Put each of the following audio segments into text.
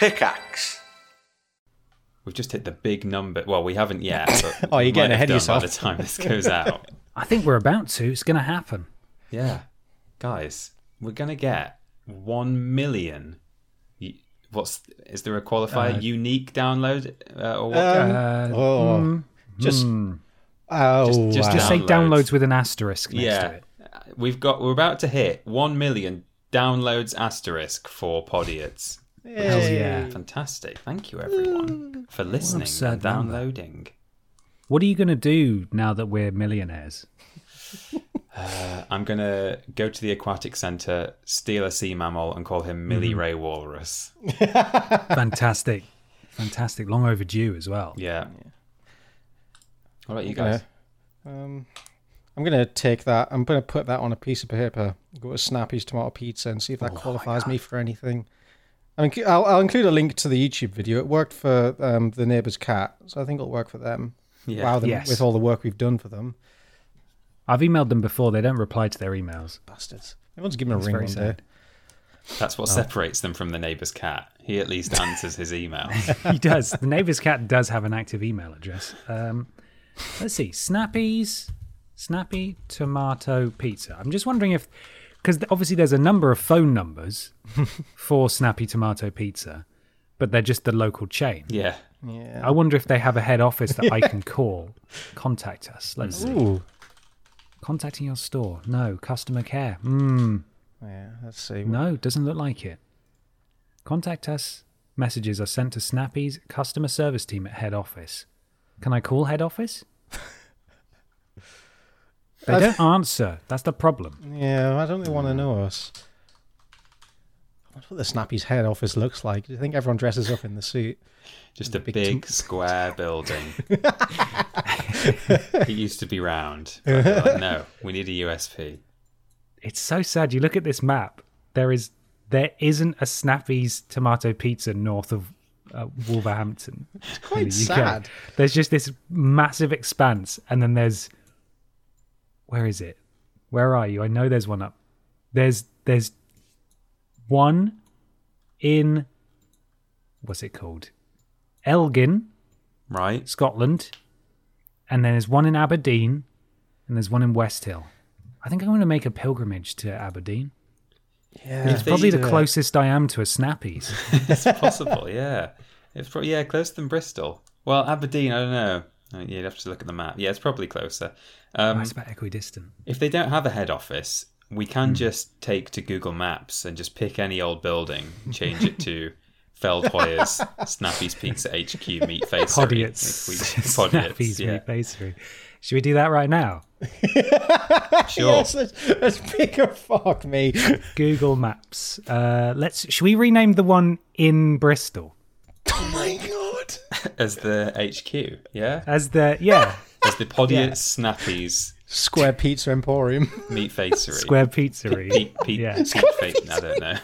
Pickaxe. We've just hit the big number. Well, we haven't yet. But Oh, you're getting ahead of yourself. By the time this goes out. I think we're about to. It's going to happen. yeah. Guys, we're going to get 1 million. What's is there a qualifier unique download uh, or what? Uh, oh, just oh, Just- just- wow. just say Downloads. downloads with an asterisk next to yeah. it. We've got we're about to hit 1 million downloads asterisk for Podiots. Hell yeah. Fantastic. Thank you everyone for listening absurd and number. downloading. What are you going to do now that we're millionaires? I'm going to go to the aquatic centre, steal a sea mammal and call him Millie Ray Walrus. Fantastic. Fantastic. Long overdue as well. Yeah. What about you guys? Um, I'm gonna take that. I'm gonna put that on a piece of paper. Go to Snappy's tomato pizza and see if that qualifies me for anything. I mean, I'll, I'll include a link to the YouTube video. It worked for um, the neighbour's cat, so I think it'll work for them. Yeah. Wow, them Yes. with all the work we've done for them, I've emailed them before. They don't reply to their emails. bastards. Everyone's give them a That's ring one sad. day. That's Oh. what separates them from the neighbour's cat. He at least answers his email. he does. The neighbour's cat does have an active email address. Um, let's see. Snappy's Snappy Tomato Pizza. I'm just wondering if, because obviously there's a number of phone numbers for Snappy Tomato Pizza, but they're just the local chain. Yeah. Yeah. I wonder if they have a head office that I can call. Contact us. Let's see. Ooh. Contacting your store. No. Customer care. Hmm. Yeah. Let's see. No, doesn't look like it. Contact us. Messages are sent to Snappy's customer service team at head office. Can I call head office? They I've- don't answer. That's the problem. Yeah. Why don't they want to know us? I wonder what the Snappy's head office looks like. Do you think everyone dresses up in the suit? Just a Big big, square building. it used to be round. Like, no, we need a USP. It's so sad. You look at this map. There is there isn't a Snappy's tomato pizza north of uh, Wolverhampton. It's quite sad. There's just this massive expanse, and then there's where is it? Where are you? I know there's one up. There's there's one in what's it called? Elgin, Right? Scotland, and then there's one in Aberdeen, and there's one in West Hill. I think I'm going to make a pilgrimage to Aberdeen. Yeah. It's probably the do it. closest I am to a Snappies. It's possible, yeah. It's probably, yeah, closer than Bristol. Well, Aberdeen, I don't know. Uh, You'd have to look at the map. Yeah, it's probably closer. Um, That's about equidistant. if they don't have a head office, we can just take to Google Maps and just pick any old building, change it to Feldhoyer's Snappy's Pizza HQ Meat Face. Podiots. Snappies yeah. meat basery. Should we do that right now? Sure. Yes, let's, let's pick a fuck me. Google Maps. Uh, let's. Should we rename the one in Bristol Oh my god. As the HQ, yeah? as the yeah As the Podiots Snappies Square Pizza Emporium. Meat Facery. Square Pizzeria? Pete, Pete, Yeah. Pete Face- I don't know.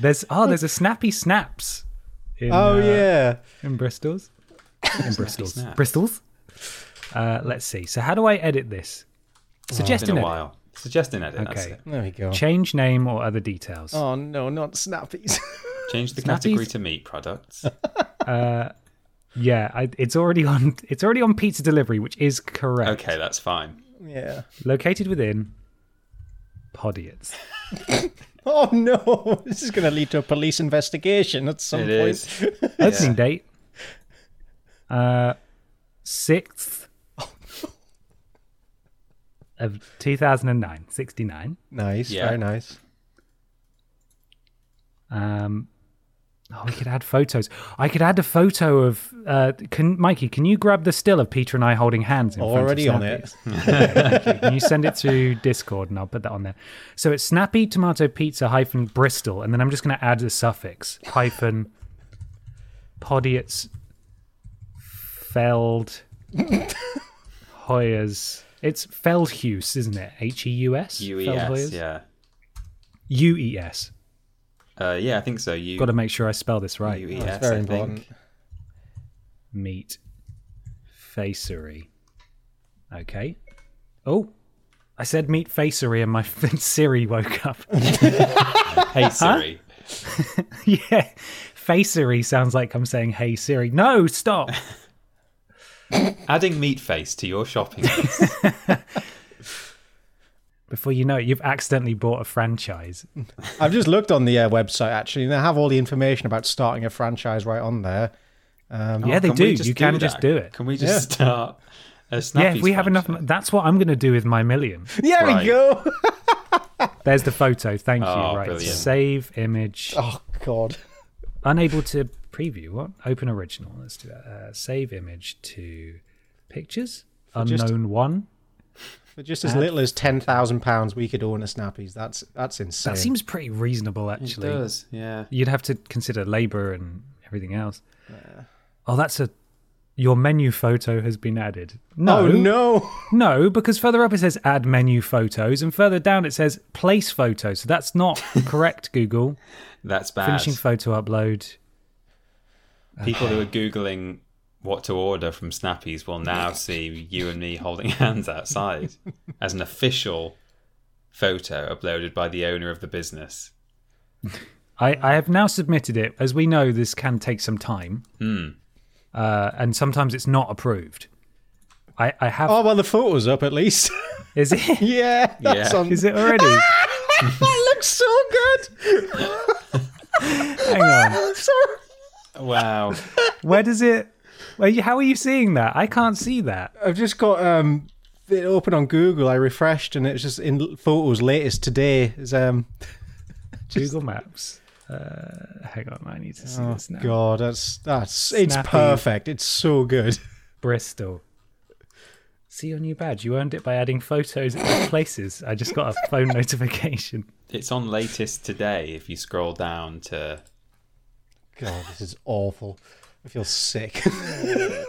There's oh, there's a Snappy Snaps. In, Oh uh, yeah. in Bristol's. In Bristol's. Snaps. Bristol's. Uh, let's see. So how do I edit this? Suggest It's an a edit. while. Suggest an edit. That's Okay. it. There we go. Change name or other details. Oh no, not Snappies. Change the Snappies? category to meat products. Yeah, I, it's already on. It's already on pizza delivery, which is correct. Okay, that's fine. yeah. Located within Podiots. Oh no, this is going to lead to a police investigation at some It point. is. Opening date. Uh, sixth of two thousand and nine. Sixty nine. Nice, Yeah. very nice. Um, oh, we could add photos. I could add a photo of. Uh, can Mikey? Can you grab the still of Peter and I holding hands? In Already front on it. Okay. Can you send it to Discord and I'll put that on there? So it's Snappy Tomato Pizza hyphen Bristol, and then I'm just going to add a suffix hyphen Podiots Feld Hoyers. It's Feldhus, isn't it? H E U S. UES, yeah. U E S. Uh, yeah, I think so. You Got to make sure I spell this right. UES, That's very I think. important. meat facery. Okay. Oh, I said meat facery, and my Siri woke up. Hey Siri. yeah, facery sounds like I'm saying, "Hey Siri, no, stop." Adding meat face to your shopping list. Before you know it, you've accidentally bought a franchise. I've just looked on the uh, website actually, and they have all the information about starting a franchise right on there. Um, yeah, they Can we do. You can just do it. Can we just start a Yeah, if we have enough, that's what I'm going to do with my million. There Right. we go. There's the photo. Thank you. Oh, right, brilliant. save image. oh God. Unable to preview. What? Open original. Let's do that. Uh, save image to pictures. just- Unknown one. For just as little as ten thousand pounds, we could own a Snappies. That's that's insane. That seems pretty reasonable, actually. It actually. does, yeah. You'd have to consider labor and everything else. Oh, that's a. Your menu photo has been added. No, Oh no! no, because further up it says add menu photos, and further down it says place photos. So that's not correct, Google. That's bad. Finishing photo upload. People who are Googling what to order from Snappies will now see you and me holding hands outside as an official photo uploaded by the owner of the business. I, I have now submitted it. As we know, this can take some time, uh, and sometimes it's not approved. I, I have. Oh well, the photo's up at least. Is it? yeah, that's Yeah. on. Is it already? that looks so good. Hang on. Sorry. Wow. Where does it? Where you, how are you seeing that? I can't see that. I've just got um it open on Google. I refreshed and it's just in photos latest today. Is um Google Maps. Uh, hang on, I need to see oh this now. god, that's that's it's perfect. It's so good. Bristol. See your new badge. You earned it by adding photos at places. I just got a phone notification. It's on latest today if you scroll down to God, this is awful. I feel sick.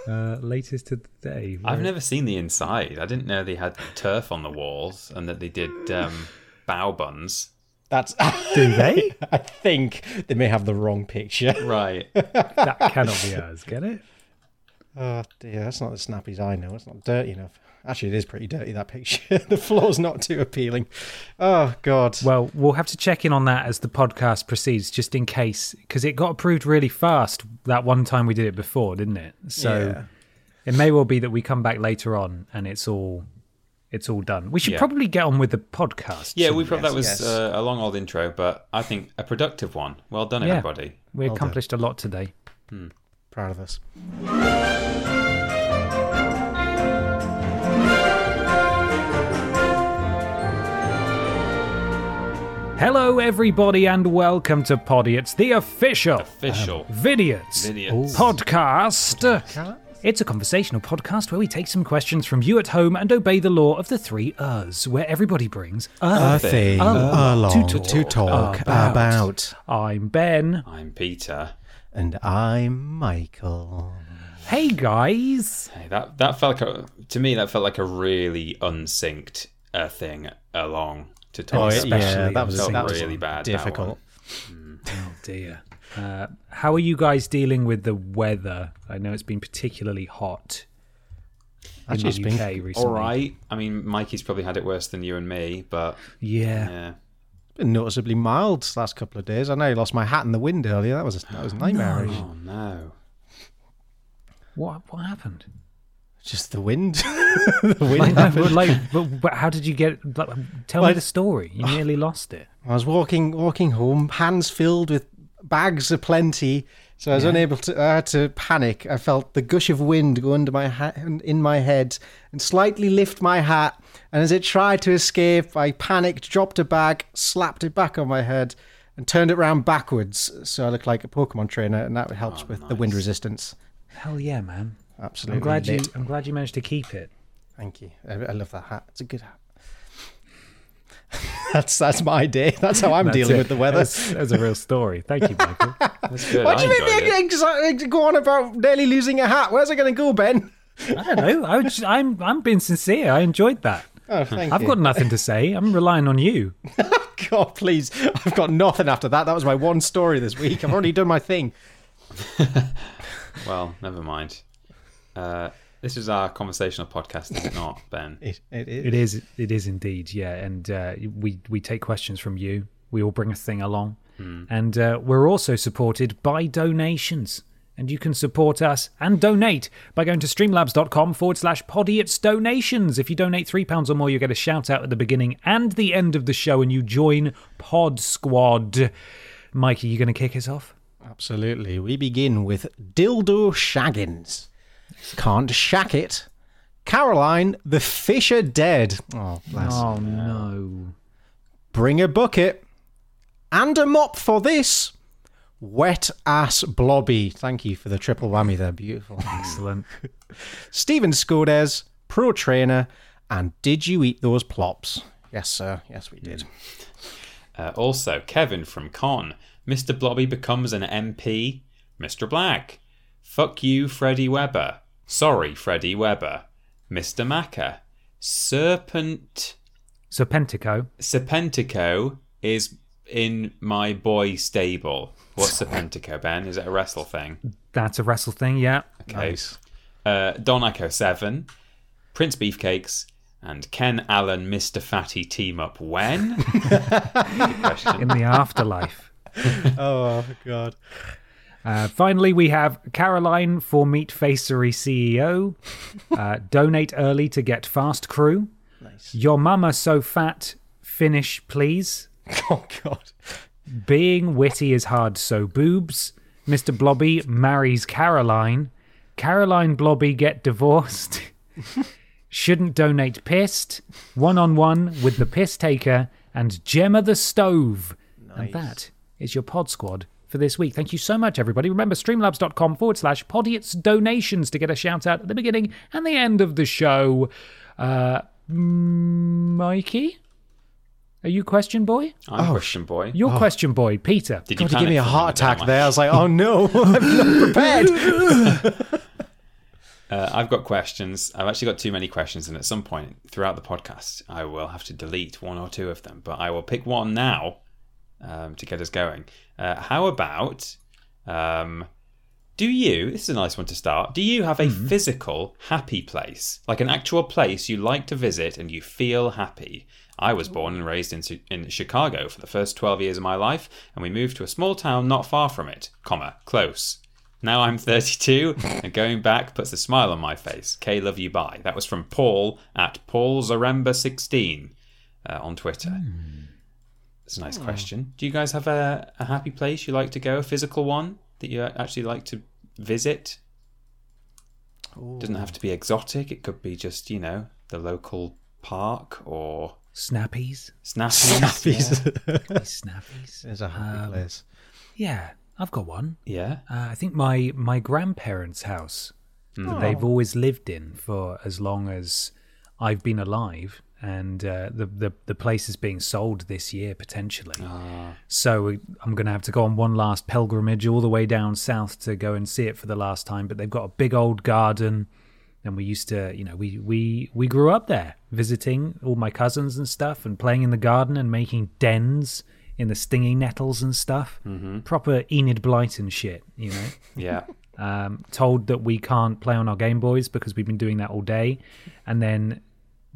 Uh, latest today. I've never seen the inside. I didn't know they had turf on the walls and that they did um, bao buns. That's Do they? I think they may have the wrong picture. Right. that cannot be ours. Get it? Oh dear, that's not the snappies I know. It's not dirty enough. Actually, it is pretty dirty that picture. the floor's not too appealing. Oh god. Well, we'll have to check in on that as the podcast proceeds, just in case, because it got approved really fast that one time we did it before, didn't it? So Yeah. it may well be that we come back later on and it's all it's all done. We should Yeah. probably get on with the podcast. Yeah, we probably that was yes. uh, a long old intro, but I think a productive one. Well done, Yeah. everybody. we Well done. accomplished a lot today. Proud of us. Hello, everybody, and welcome to Poddy. It's the official Official. Vidiots, Vidiots. podcast. It's a conversational podcast where we take some questions from you at home and obey the law of the three Us, where everybody brings a A thing along to to talk talk, about. about. I'm Ben. I'm Peter. And I'm Michael. Hey, guys. Hey, that that felt like a, to me that felt like a really unsynced uh, thing along to talk Oh, yeah, that was, that was really bad. that difficult. one. Oh, dear. Uh, how are you guys dealing with the weather? I know it's been particularly hot in Actually, it's the been UK recently. All right. I mean, Mikey's probably had it worse than you and me, but Yeah. yeah. been noticeably mild this last couple of days. I know I lost my hat in the wind earlier. That was that was nightmare. Oh no. What what happened? Just the wind. the wind. Like, no, happened. but, like, but, but how did you get? Like, tell me the story. You nearly lost it. I was walking walking home, hands filled with bags aplenty. So I was unable to. I had to panic. I felt the gush of wind go under my hat, in my head, and slightly lift my hat. And as it tried to escape, I panicked, dropped a bag, slapped it back on my head, and turned it round backwards, so I looked like a Pokemon trainer, and that helps oh, with the wind resistance. Hell yeah, man! Absolutely. I'm glad you. I'm glad you managed to keep it. Thank you. I, I love that hat. It's a good hat. that's that's my day. That's how I'm That's dealing it. with the weather. That's, that's a real story. Thank you, Michael. That's good. What I do you enjoyed mean it. Uh, go on about nearly losing a hat? Where's it going to go, Ben? I don't know. I was just, I'm I'm being sincere. I enjoyed that. Oh, thank I've you. got nothing to say. I'm relying on you. God, please. I've got nothing after that. That was my one story this week. I've already done my thing. Well, never mind. Uh, this is our conversational podcast, is it not, Ben? It, it, it, It is. It is indeed. Yeah, and uh, we we take questions from you. We all bring a thing along. And uh, we're also supported by donations. And you can support us and donate by going to streamlabs.com forward slash podiots donations. If you donate £3 or more, you get a shout out at the beginning and the end of the show, and you join Pod Squad. Mikey, you going to kick us off? Absolutely. We begin with Dildo Shaggins. Can't shack it. Caroline, the fish are dead. Oh, bless. Oh, no. Bring a bucket and a mop for this. Wet ass blobby. Thank you for the triple whammy there. Beautiful. Excellent. Stephen Scodes, pro trainer, and did you eat those plops? Yes, sir. Yes, we did. Uh, also, Kevin from Con. Mr. Blobby becomes an MP. Mr. Black. Fuck you, Freddy Weber. Sorry, Freddy Weber. Mr. Macca. Serpent. Serpentico. Serpentico is in my boy stable. What's Serpentico, Ben? Is it a wrestle thing? That's a wrestle thing, yeah. Okay. Uh, Don Echo 7. Prince Beefcakes. And Ken Allen, Mr. Fatty team up when? Good question. In the afterlife. Oh, God. Uh, finally, we have Caroline for Meat Facery CEO. Uh, donate early to get fast crew. Nice. Your mama so fat. Finish, please. Oh, God. Being witty is hard, so boobs. Mr. Blobby marries Caroline. Caroline Blobby get divorced. Shouldn't donate pissed. One on one with the piss taker and Gemma the stove. And that is your pod squad for this week. Thank you so much, everybody. Remember, streamlabs.com forward slash podiots donations to get a shout out at the beginning and the end of the show. Uh, Mikey? Are you question boy? I'm Christian Boy. Your question boy, Peter. Did you God, you gave me a heart attack there. I was like, oh, no. I'm not prepared. Uh, I've got questions. I've actually got too many questions, and at some point throughout the podcast, I will have to delete one or two of them. But I will pick one now um, to get us going. Uh, how about um, do you? This is a nice one to start. Do you have a physical happy place, like an actual place you like to visit and you feel happy? I was born and raised in in Chicago for the first twelve years of my life, and we moved to a small town not far from it, comma close. Now I'm 32, and going back puts a smile on my face. K, love you, bye. That was from Paul at Paul Zaremba16 uh, on Twitter. It's a nice hmm. question. Do you guys have a, a happy place you like to go, a physical one that you actually like to visit? Doesn't have to be exotic. It could be just, you know, the local park or Snappies. snappies. Snappies. Snappies. There's a happy um, place. Yeah, I've got one. Yeah. Uh, I think my my grandparents' house that hmm. they've always lived in for as long as I've been alive, and uh, the, the the place is being sold this year potentially. So I'm going to have to go on one last pilgrimage all the way down south to go and see it for the last time. But they've got a big old garden, and we used to, you know, we we we grew up there visiting all my cousins and stuff, and playing in the garden and making dens in the stinging nettles and stuff. Mm-hmm. Proper Enid Blyton shit, you know. Yeah. um, told that we can't play on our Game Boys because we've been doing that all day, and then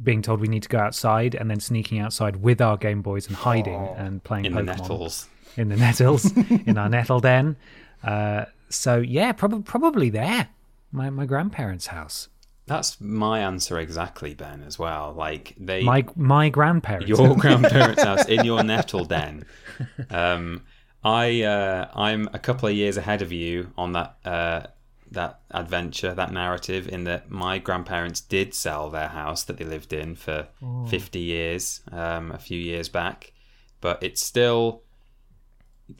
being told we need to go outside, and then sneaking outside with our Game Boys and hiding and playing In Pokemon the nettles. in the nettles in our nettle den. Uh, so yeah, probably probably there, my my grandparents' house. That's my answer exactly, Ben, as well. Like they My my grandparents. your grandparents' house in your nettle den. Um, I uh, I'm a couple of years ahead of you on that uh, that adventure, that narrative. In that my grandparents did sell their house that they lived in for fifty years, um, a few years back, but it's still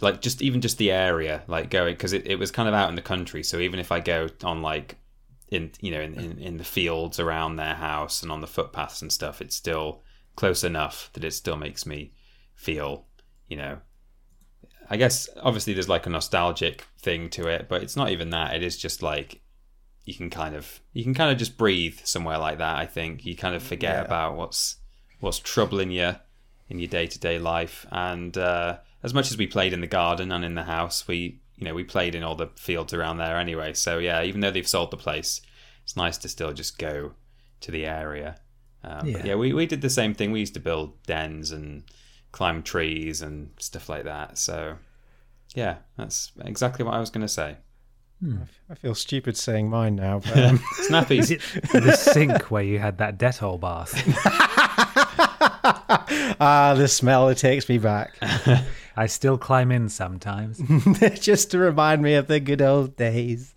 like just even just the area, like going because it, it was kind of out in the country. So even if I go on like in you know in, in, in the fields around their house and on the footpaths and stuff, it's still close enough that it still makes me feel, you know, I guess obviously there's like a nostalgic thing to it, but it's not even that. It is just like you can kind of you can kind of just breathe somewhere like that. I think you kind of forget Yeah. about what's what's troubling you in your day to day life. And uh, as much as we played in the garden and in the house, we you know we played in all the fields around there anyway. So yeah, even though they've sold the place, it's nice to still just go to the area. Um, yeah. Yeah. yeah, we, we did the same thing. We used to build dens and climb trees and stuff like that. So, yeah, that's exactly what I was going to say. I feel stupid saying mine now, but um, Snappy. Is it the sink where you had that Dettol bath? ah, the smell it takes me back. I still climb in sometimes. just to remind me of the good old days.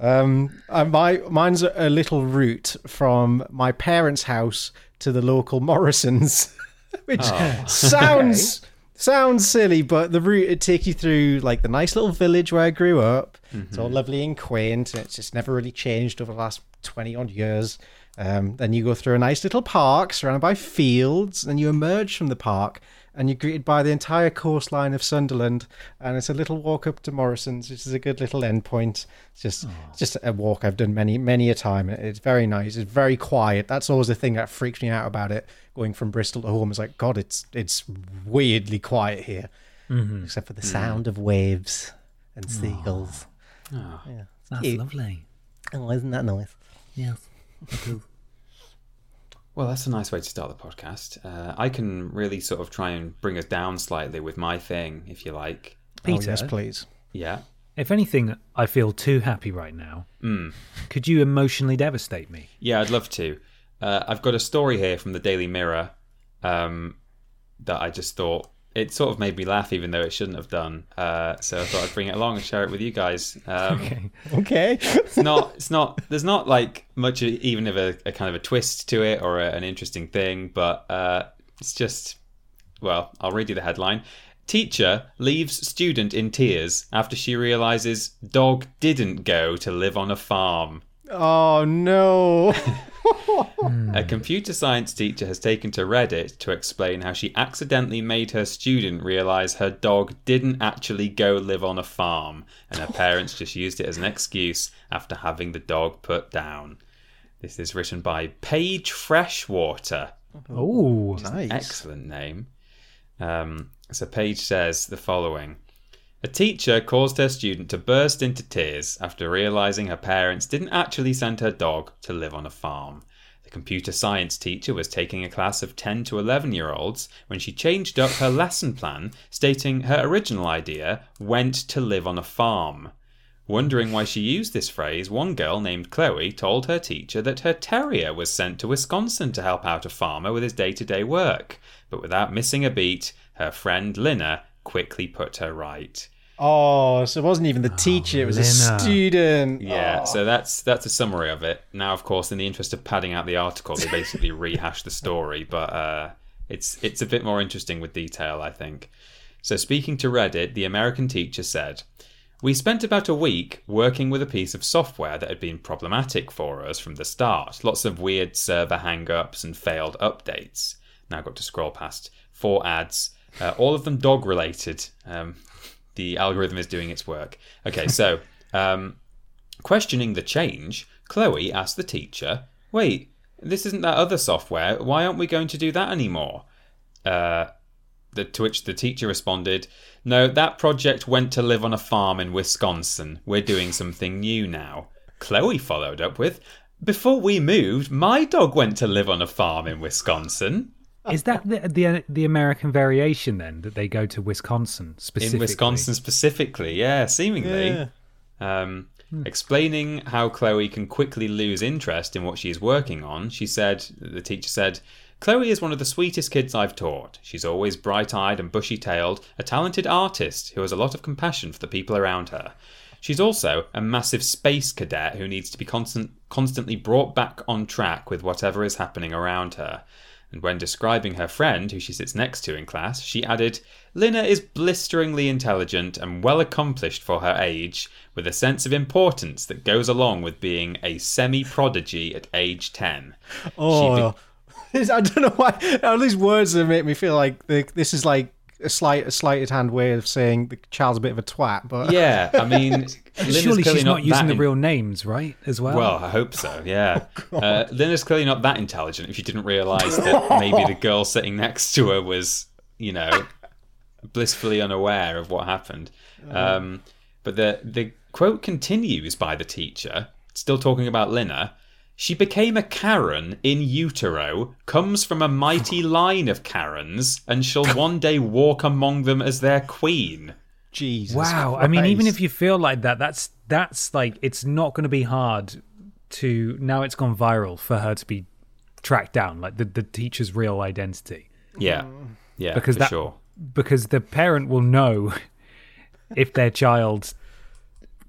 Um, uh, my mine's a, a little route from my parents' house to the local Morrisons, which sounds sounds silly, but the route it take you through like the nice little village where I grew up. It's all lovely and quaint. and It's just never really changed over the last twenty odd years. Um, then you go through a nice little park surrounded by fields, and you emerge from the park, and you're greeted by the entire coastline of Sunderland. And it's a little walk up to Morrison's, which is a good little end point. It's just it's just a walk I've done many many a time. It's very nice. It's very quiet. That's always the thing that freaks me out about it. Going from Bristol to home is like God. It's it's weirdly quiet here, mm-hmm. except for the mm. sound of waves and seagulls. oh, Yeah, it's That's cute. lovely. Oh, isn't that nice? Yes. Well, that's a nice way to start the podcast. Uh, I can really sort of try and bring us down slightly with my thing, if you like. Peter, Oh, yes, please. Yeah. if anything, I feel too happy right now. Could you emotionally devastate me? Yeah, I'd love to. Uh, I've got a story here from the Daily Mirror um, that I just thought it sort of made me laugh, even though it shouldn't have done. Uh, so I thought I'd bring it along and share it with you guys. Um, Okay. Okay. It's not. It's not. There's not like much even of a, a kind of a twist to it or a, an interesting thing, but uh, it's just. Well, I'll read you the headline. Teacher leaves student in tears after she realizes dog didn't go to live on a farm. Oh no. A computer science teacher has taken to Reddit to explain how she accidentally made her student realize her dog didn't actually go live on a farm, and her parents just used it as an excuse after having the dog put down. This is written by Paige Freshwater. Oh, nice. Excellent name. Um, so Paige says the following. A teacher caused her student to burst into tears after realizing her parents didn't actually send her dog to live on a farm. The computer science teacher was taking a class of 10 to 11 year olds when she changed up her lesson plan, stating her original idea went to live on a farm. Wondering why she used this phrase, one girl named Chloe told her teacher that her terrier was sent to Wisconsin to help out a farmer with his day to day work. But without missing a beat, her friend Lina quickly put her right. Oh, so it wasn't even the teacher; it was a student. Yeah, Oh. so that's that's a summary of it. Now, of course, in the interest of padding out the article, they basically rehash the story, but uh, it's it's a bit more interesting with detail, I think. So, speaking to Reddit, the American teacher said, "We spent about a week working with a piece of software that had been problematic for us from the start. Lots of weird server hangups and failed updates. Now, I've got to scroll past four ads, uh, all of them dog related. Um, the algorithm is doing its work. Okay, so." Um, Questioning the change, Chloe asked the teacher, Wait, this isn't that other software. Why aren't we going to do that anymore? Uh, the, to which the teacher responded, No, that project went to live on a farm in Wisconsin. We're doing something new now. Chloe followed up with, Before we moved, my dog went to live on a farm in Wisconsin. Is that the, the the American variation then that they go to Wisconsin specifically? In Wisconsin specifically, yeah, seemingly. Yeah. Um, Explaining how Chloe can quickly lose interest in what she is working on, she said, the teacher said, Chloe is one of the sweetest kids I've taught. She's always bright eyed and bushy tailed, a talented artist who has a lot of compassion for the people around her. She's also a massive space cadet who needs to be constant, constantly brought back on track with whatever is happening around her. And when describing her friend, who she sits next to in class, she added, Lina is blisteringly intelligent and well accomplished for her age, with a sense of importance that goes along with being a semi prodigy at age 10. Oh, I don't know why. All these words that make me feel like this is like a slight, a slighted hand way of saying the child's a bit of a twat. But Yeah, I mean, Surely she's not, using that the in- real names, right? As well. Well, I hope so. Yeah, uh, Lina's clearly not that intelligent. If she didn't realise that maybe the girl sitting next to her was, you know, blissfully unaware of what happened. Um, but the the quote continues by the teacher, still talking about Lina. She became a Karen in utero, comes from a mighty line of Karens, and shall one day walk among them as their queen. Jesus. Wow. I mean, even if you feel like that, that's that's like it's not going to be hard to now it's gone viral for her to be tracked down, like the the teacher's real identity, Yeah, mm. yeah, because for that sure. because the parent will know if their child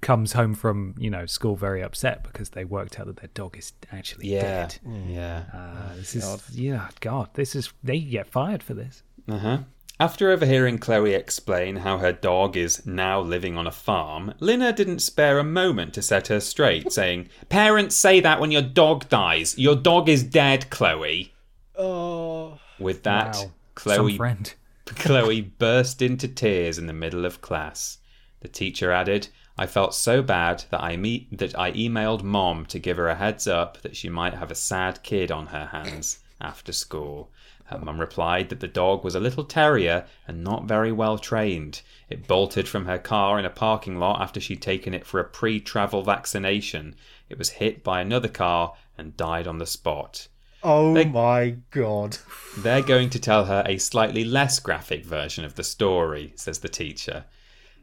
comes home from you know school very upset because they worked out that their dog is actually Yeah, dead. yeah. Uh, this is yeah, God, this is they get fired for this. Uh huh. After overhearing Chloe explain how her dog is now living on a farm, Lina didn't spare a moment to set her straight, saying, Parents say that when your dog dies. Your dog is dead, Chloe. Oh. With that, Wow. Some Chloe friend. Chloe burst into tears in the middle of class. The teacher added, I felt so bad that I meet that I emailed mom to give her a heads up that she might have a sad kid on her hands after school. Her mum replied that the dog was a little terrier and not very well trained. It bolted from her car in a parking lot after she'd taken it for a pre travel vaccination. It was hit by another car and died on the spot. Oh They- my god. They're going to tell her a slightly less graphic version of the story, says the teacher.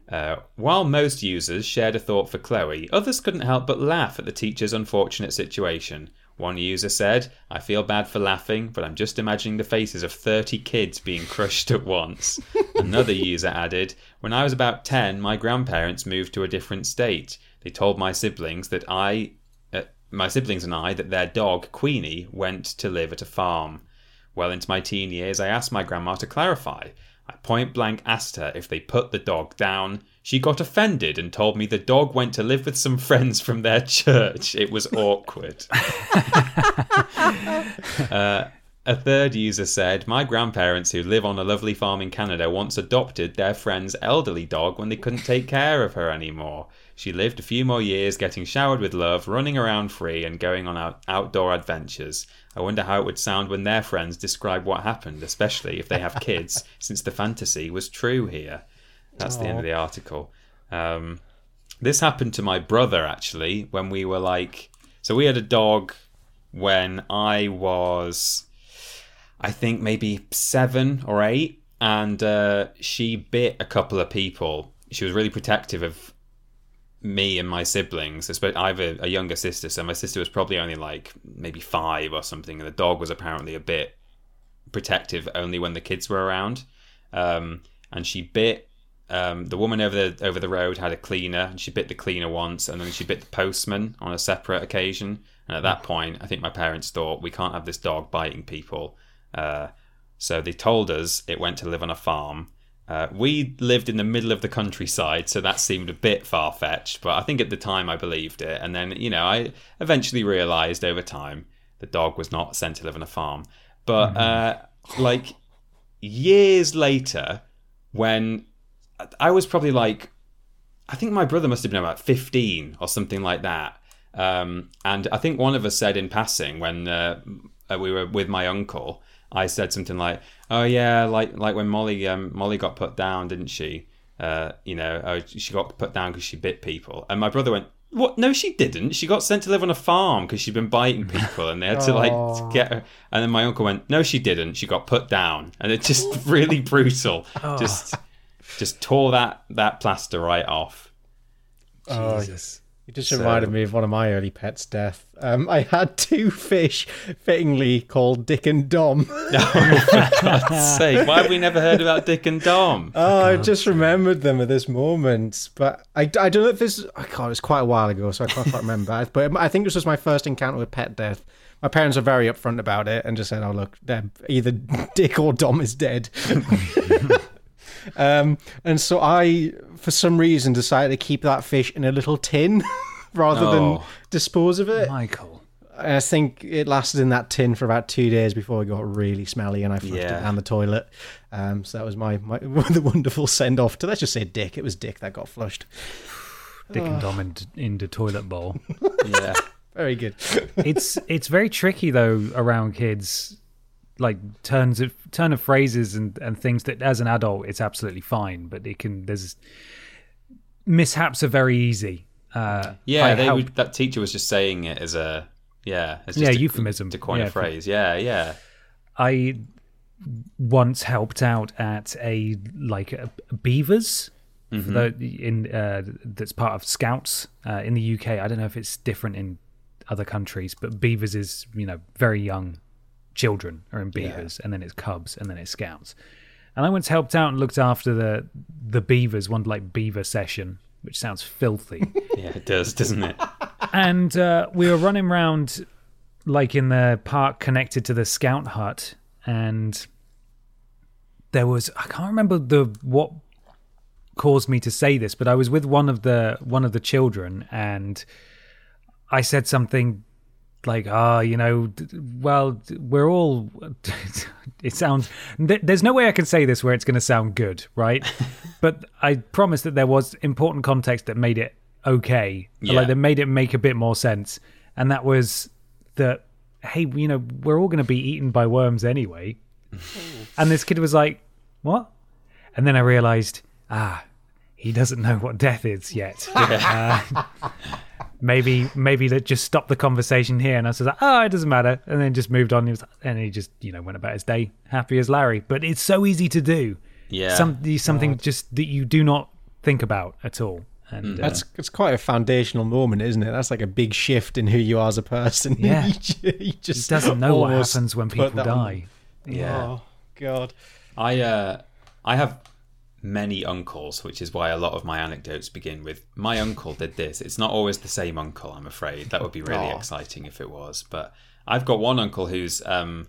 Uh, while most users shared a thought for Chloe, others couldn't help but laugh at the teacher's unfortunate situation. One user said, I feel bad for laughing, but I'm just imagining the faces of 30 kids being crushed at once. Another user added, When I was about 10, my grandparents moved to a different state. They told my siblings that I, uh, my siblings and I, that their dog, Queenie, went to live at a farm. Well into my teen years, I asked my grandma to clarify. I point blank asked her if they put the dog down. She got offended and told me the dog went to live with some friends from their church. It was awkward. Uh, a third user said, My grandparents, who live on a lovely farm in Canada, once adopted their friend's elderly dog when they couldn't take care of her anymore. She lived a few more years getting showered with love, running around free, and going on out- outdoor adventures. I wonder how it would sound when their friends describe what happened, especially if they have kids, since the fantasy was true here. That's the end of the article. Um, this happened to my brother actually when we were like, so we had a dog when I was, I think maybe seven or eight, and uh, she bit a couple of people. She was really protective of me and my siblings. I have a, a younger sister, so my sister was probably only like maybe five or something, and the dog was apparently a bit protective only when the kids were around. Um, and she bit um, the woman over the over the road had a cleaner, and she bit the cleaner once, and then she bit the postman on a separate occasion. And at that point, I think my parents thought we can't have this dog biting people, uh, so they told us it went to live on a farm. Uh, we lived in the middle of the countryside, so that seemed a bit far fetched, but I think at the time I believed it. And then, you know, I eventually realized over time the dog was not sent to live on a farm. But, uh, like, years later, when I was probably like, I think my brother must have been about 15 or something like that. Um, and I think one of us said in passing when uh, we were with my uncle, I said something like, "Oh yeah, like like when Molly um, Molly got put down, didn't she? Uh, you know, oh, she got put down because she bit people." And my brother went, "What? No, she didn't. She got sent to live on a farm because she'd been biting people, and they had to like get her." And then my uncle went, "No, she didn't. She got put down." And it's just really brutal. Just just tore that that plaster right off. Oh, Jesus. It just So- reminded me of one of my early pets' death. Um, I had two fish, fittingly called Dick and Dom. Oh, for God's sake! Why have we never heard about Dick and Dom? Oh, I just remembered them at this moment. But I, I don't know if this. I can't. It was quite a while ago, so I can't quite remember. But I think this was my first encounter with pet death. My parents are very upfront about it and just said, "Oh, look, either Dick or Dom is dead." um, and so I, for some reason, decided to keep that fish in a little tin rather than Oh. dispose of it. Michael. I think it lasted in that tin for about two days before it got really smelly and I flushed Yeah. it down the toilet. Um, so that was my, my the wonderful send off to let's just say Dick. It was Dick that got flushed. Dick and Dom in, in the toilet bowl. Yeah, Very good. it's it's very tricky though around kids like turns of turn of phrases and and things that as an adult it's absolutely fine but it can there's mishaps are very easy uh yeah. I would, that teacher was just saying it as a Yeah, it's Yeah, a- euphemism. to coin Yeah, a for- phrase. Yeah, yeah. I once helped out at a like a, beavers for the, in uh, that's part of Scouts uh, in the UK. I don't know if it's different in other countries, but beavers is you know very young children are in beavers, and then it's cubs, and then it's Scouts. And I once helped out and looked after the the beavers one like beaver session, which sounds filthy. Yeah, it does, doesn't it? and uh, we were running around like in the park connected to the scout hut and there was i can't remember the what caused me to say this but i was with one of the one of the children and i said something like ah you know well we're all it sounds th- there's no way i can say this where it's going to sound good right? But i promise that there was important context that made it okay Yeah. like that made it make a bit more sense. And that was that hey you know we're all going to be eaten by worms anyway. And this kid was like what? And then i realized ah he doesn't know what death is yet. Uh, maybe maybe that just stopped the conversation here and i was like oh it doesn't matter and then just moved on he was, and he just you know went about his day happy as larry but it's so easy to do Yeah. Some, something just that you do not think about at all and uh, That's it's quite a foundational moment, isn't it? That's like a big shift in who you are as a person. Yeah. you, ju- you he just doesn't know what happens when people that on- die yeah. Oh God. I uh, I have many uncles, which is why a lot of my anecdotes begin with "my uncle did this." It's not always the same uncle, I'm afraid. That would be really Aw. exciting if it was. But I've got one uncle who's um,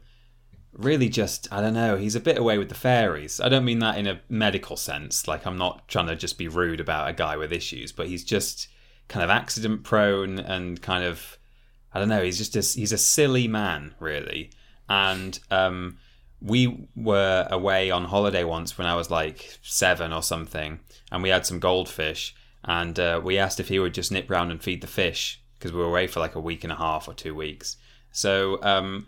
really just I don't know. He's a bit away with the fairies. I don't mean that in a medical sense. Like I'm not trying to just be rude about a guy with issues, but he's just kind of accident prone and kind of I don't know. He's just a, he's a silly man, really. And um, we were away on holiday once when I was like seven or something, and we had some goldfish. And uh, we asked if he would just nip round and feed the fish because we were away for like a week and a half or two weeks. So, um,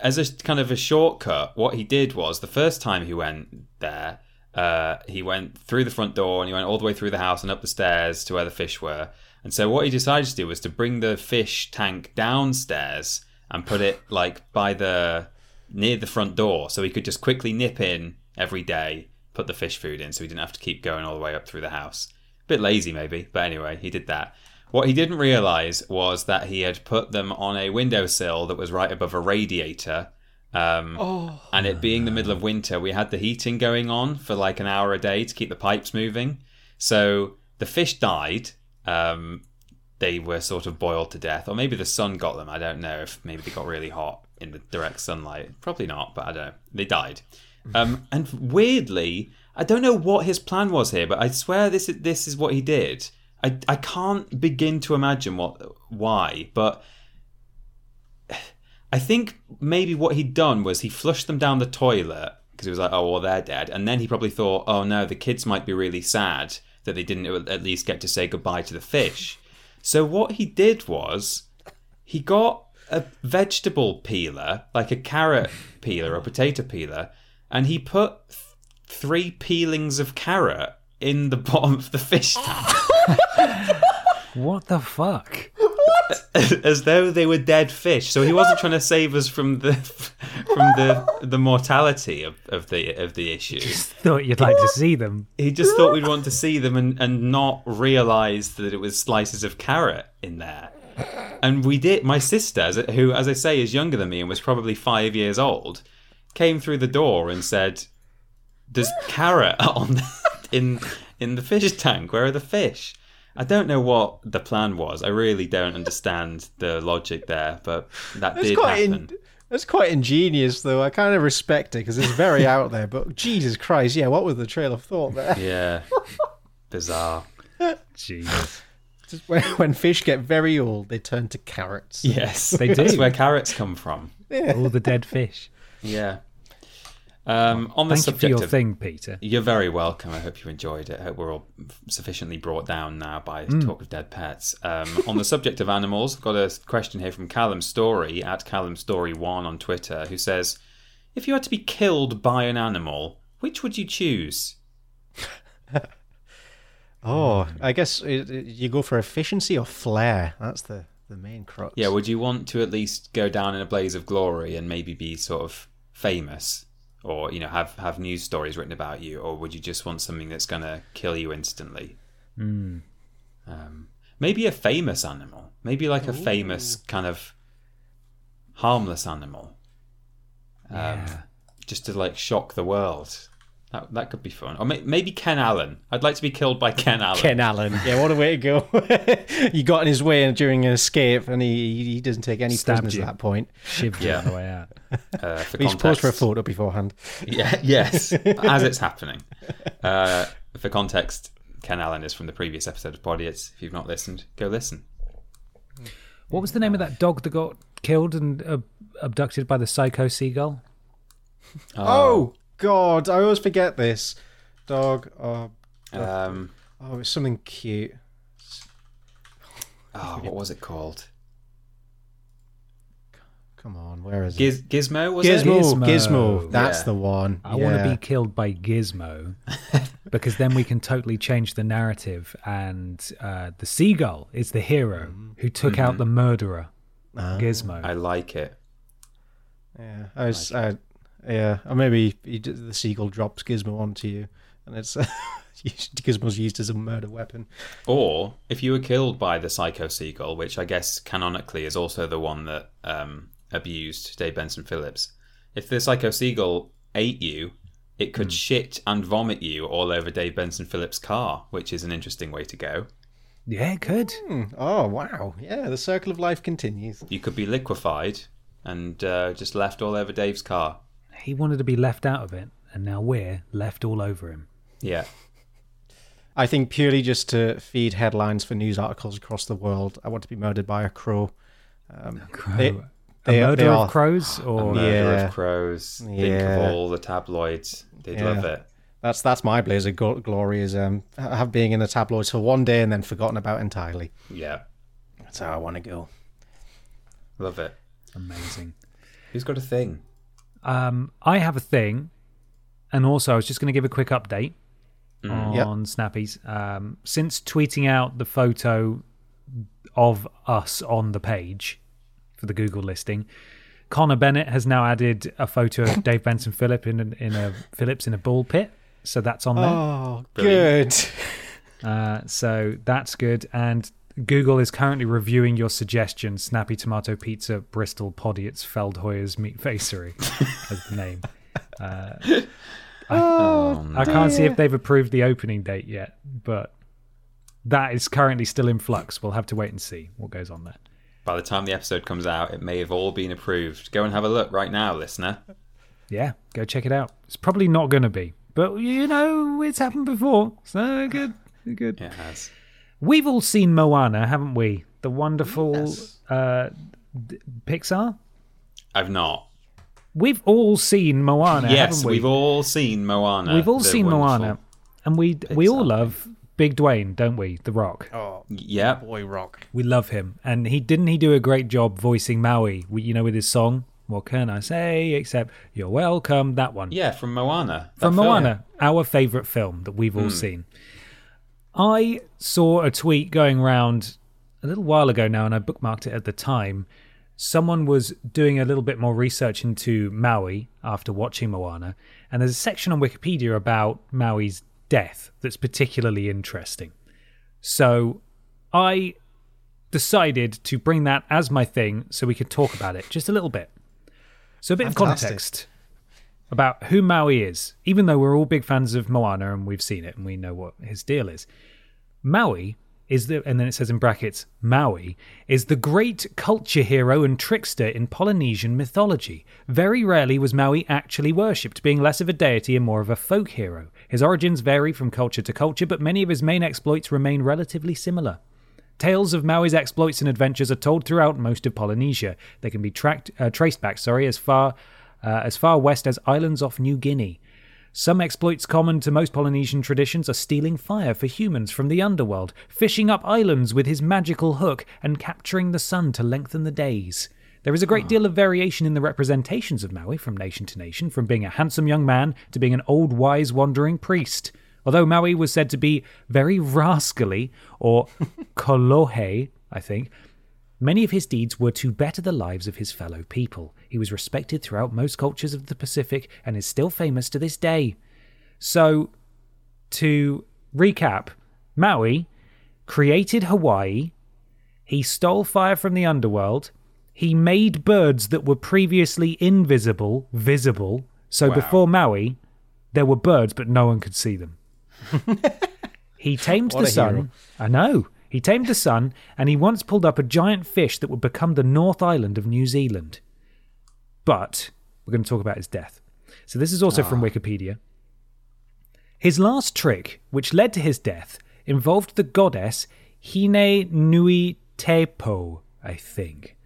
as a kind of a shortcut, what he did was the first time he went there, uh, he went through the front door and he went all the way through the house and up the stairs to where the fish were. And so what he decided to do was to bring the fish tank downstairs and put it like by the near the front door, so he could just quickly nip in every day, put the fish food in, so he didn't have to keep going all the way up through the house. A bit lazy maybe, but anyway, he did that. What he didn't realize was that he had put them on a windowsill that was right above a radiator. Um, and it being the middle of winter, we had the heating going on for like an hour a day to keep the pipes moving. So the fish died. Um, they were sort of boiled to death, or maybe the sun got them. I don't know if maybe they got really hot in the direct sunlight. Probably not, but I don't know. They died. Um, and weirdly, I don't know what his plan was here, but I swear this is this is what he did. I I can't begin to imagine what why, but I think maybe what he'd done was he flushed them down the toilet because he was like, oh well, they're dead, and then he probably thought, oh no, the kids might be really sad that they didn't at least get to say goodbye to the fish. So what he did was he got a vegetable peeler, like a carrot peeler or potato peeler, and he put th- three peelings of carrot in the bottom of the fish tank what the fuck as though they were dead fish. So he wasn't trying to save us from the from the the mortality of, of the of the issue. thought you'd like to see them He just thought we'd want to see them and, and not realise that it was slices of carrot in there. And we did. My sister, who, as I say, is younger than me and was probably five years old, came through the door and said, "There's carrot on in in the fish tank. Where are the fish?" I don't know what the plan was. I really don't understand the logic there, but that That's did quite happen. in, that's quite ingenious, though. I kind of respect it because it's very out there. But Jesus Christ, yeah, what was the trail of thought there? Yeah, bizarre. jeez Just when, when fish get very old, they turn to carrots. Yes, They That's do. where carrots come from. all the dead fish Yeah. Um, on the thank you for subject your of thing peter You're very welcome. I hope you enjoyed it. I hope we're all sufficiently brought down now by Mm. talk of dead pets. Um, on the subject of animals, I've got a question here from Callum Story at Callum Story One on Twitter, who says, "If you had to be killed by an animal, which would you choose?" Oh, I guess it, it- you go for efficiency or flair. That's the the main crux. Yeah, would you want to at least go down in a blaze of glory and maybe be sort of famous, or you know have have news stories written about you, or would you just want something that's going to kill you instantly? Um, maybe a famous animal, maybe like a famous kind of harmless animal, um, Yeah. just to like shock the world. That that could be fun. Or may- maybe Ken Allen. I'd like to be killed by Ken Allen. Ken Allen. Yeah, what a way to go. you got in his way during an escape, and he he doesn't take any Stabbed prisoners you. at that point. Shivved Yeah. on the way out. Uh, for He's posed for a context- photo beforehand. Yeah, yes, as it's happening. Uh, for context, Ken Allen is from the previous episode of Podiots. If you've not listened, go listen. What was the name of that dog that got killed and uh, abducted by the psycho seagull? Oh, God, I always forget this. Dog. Oh, Um, oh, it's something cute. oh, what was it called? Come on, where is it? Gizmo was Gizmo, it? Gizmo, Gizmo. That's Yeah. the one. I want to be killed by Gizmo because then we can totally change the narrative. And uh, the seagull is the hero who took out the murderer, Gizmo. I like it. Yeah, I was. I, yeah, or maybe he, d- the seagull drops Gizmo onto you, and it's Gizmo's used as a murder weapon. Or if you were killed by the Psycho Seagull, which I guess canonically is also the one that um, abused Dave Benson Phillips, if the Psycho Seagull ate you, it could shit and vomit you all over Dave Benson Phillips' car, which is an interesting way to go. yeah, it could. Hmm, Oh wow! Yeah, the circle of life continues. You could be liquefied and uh, just left all over Dave's car. He wanted to be left out of it, and now we're left all over him. Yeah. I think purely just to feed headlines for news articles across the world. I want to be murdered by a crow. Um, Crow. They- a murder they of crows, or Murder Yeah. of crows. Think of all the tabloids. They'd Yeah. love it. That's that's my blazer of glory is um have being in the tabloids for one day and then forgotten about entirely. Yeah. That's how I want to go. Love it. amazing. Who's got a thing? Um, I have a thing, and also I was just going to give a quick update Mm. Yep. on Snappies. Um, since tweeting out the photo of us on the page for the Google listing, Connor Bennett has now added a photo of Dave Benson Phillip in a, in a Phillips in a ball pit. So that's on there. Oh, Brilliant. good. Uh, so that's good. And Google is currently reviewing your suggestion: Snappy Tomato Pizza, Bristol Podiots, Feldhoyer's Meat Facery as the name. Uh, Oh, I can't see if they've approved the opening date yet, but that is currently still in flux. We'll have to wait and see what goes on there. By the time the episode comes out, it may have all been approved. Go and have a look right now, listener. Yeah, go check it out. It's probably not going to be, but you know, it's happened before. So good, good. It has. We've all seen Moana, haven't we? The wonderful Yes. uh, d- Pixar. I've not. We've all seen Moana, yes, haven't we? we've all seen Moana. We've all seen Moana, and we we all love Big Dwayne, don't we? The Rock. Oh, Yep. boy, rock. We love him, and he didn't he do a great job voicing Maui? We, you know, with his song. What can I say except you're welcome? That one Yeah, from Moana. from film. Moana, our favorite film that we've all seen. I saw a tweet going around a little while ago now, and I bookmarked it at the time. Someone was doing a little bit more research into Maui after watching Moana, and there's a section on Wikipedia about Maui's death that's particularly interesting. So I decided to bring that as my thing so we could talk about it just a little bit. So, a bit of context about who Maui is, even though we're all big fans of Moana and we've seen it and we know what his deal is. Maui is the, and then it says in brackets, Maui is the great culture hero and trickster in Polynesian mythology. Very rarely was Maui actually worshipped, being less of a deity and more of a folk hero. His origins vary from culture to culture, but many of his main exploits remain relatively similar. Tales of Maui's exploits and adventures are told throughout most of Polynesia. They can be tracked, uh, traced back, sorry, as far uh, as far west as islands off New Guinea. Some exploits common to most Polynesian traditions are stealing fire for humans from the underworld, fishing up islands with his magical hook, and capturing the sun to lengthen the days. There is a great deal of variation in the representations of Maui from nation to nation, from being a handsome young man to being an old wise wandering priest. Although Maui was said to be very rascally, or kolohe, I think, Many of his deeds were to better the lives of his fellow people. He was respected throughout most cultures of the Pacific and is still famous to this day. So, to recap, Maui created Hawaii, he stole fire from the underworld, he made birds that were previously invisible visible. So Wow. before Maui, there were birds, but no one could see them. he tamed the sun. hero. I know. He tamed the sun, and he once pulled up a giant fish that would become the North Island of New Zealand. But we're going to talk about his death. So this is also from ah. Wikipedia. His last trick, which led to his death, involved the goddess Hine Nui Tepo, I think.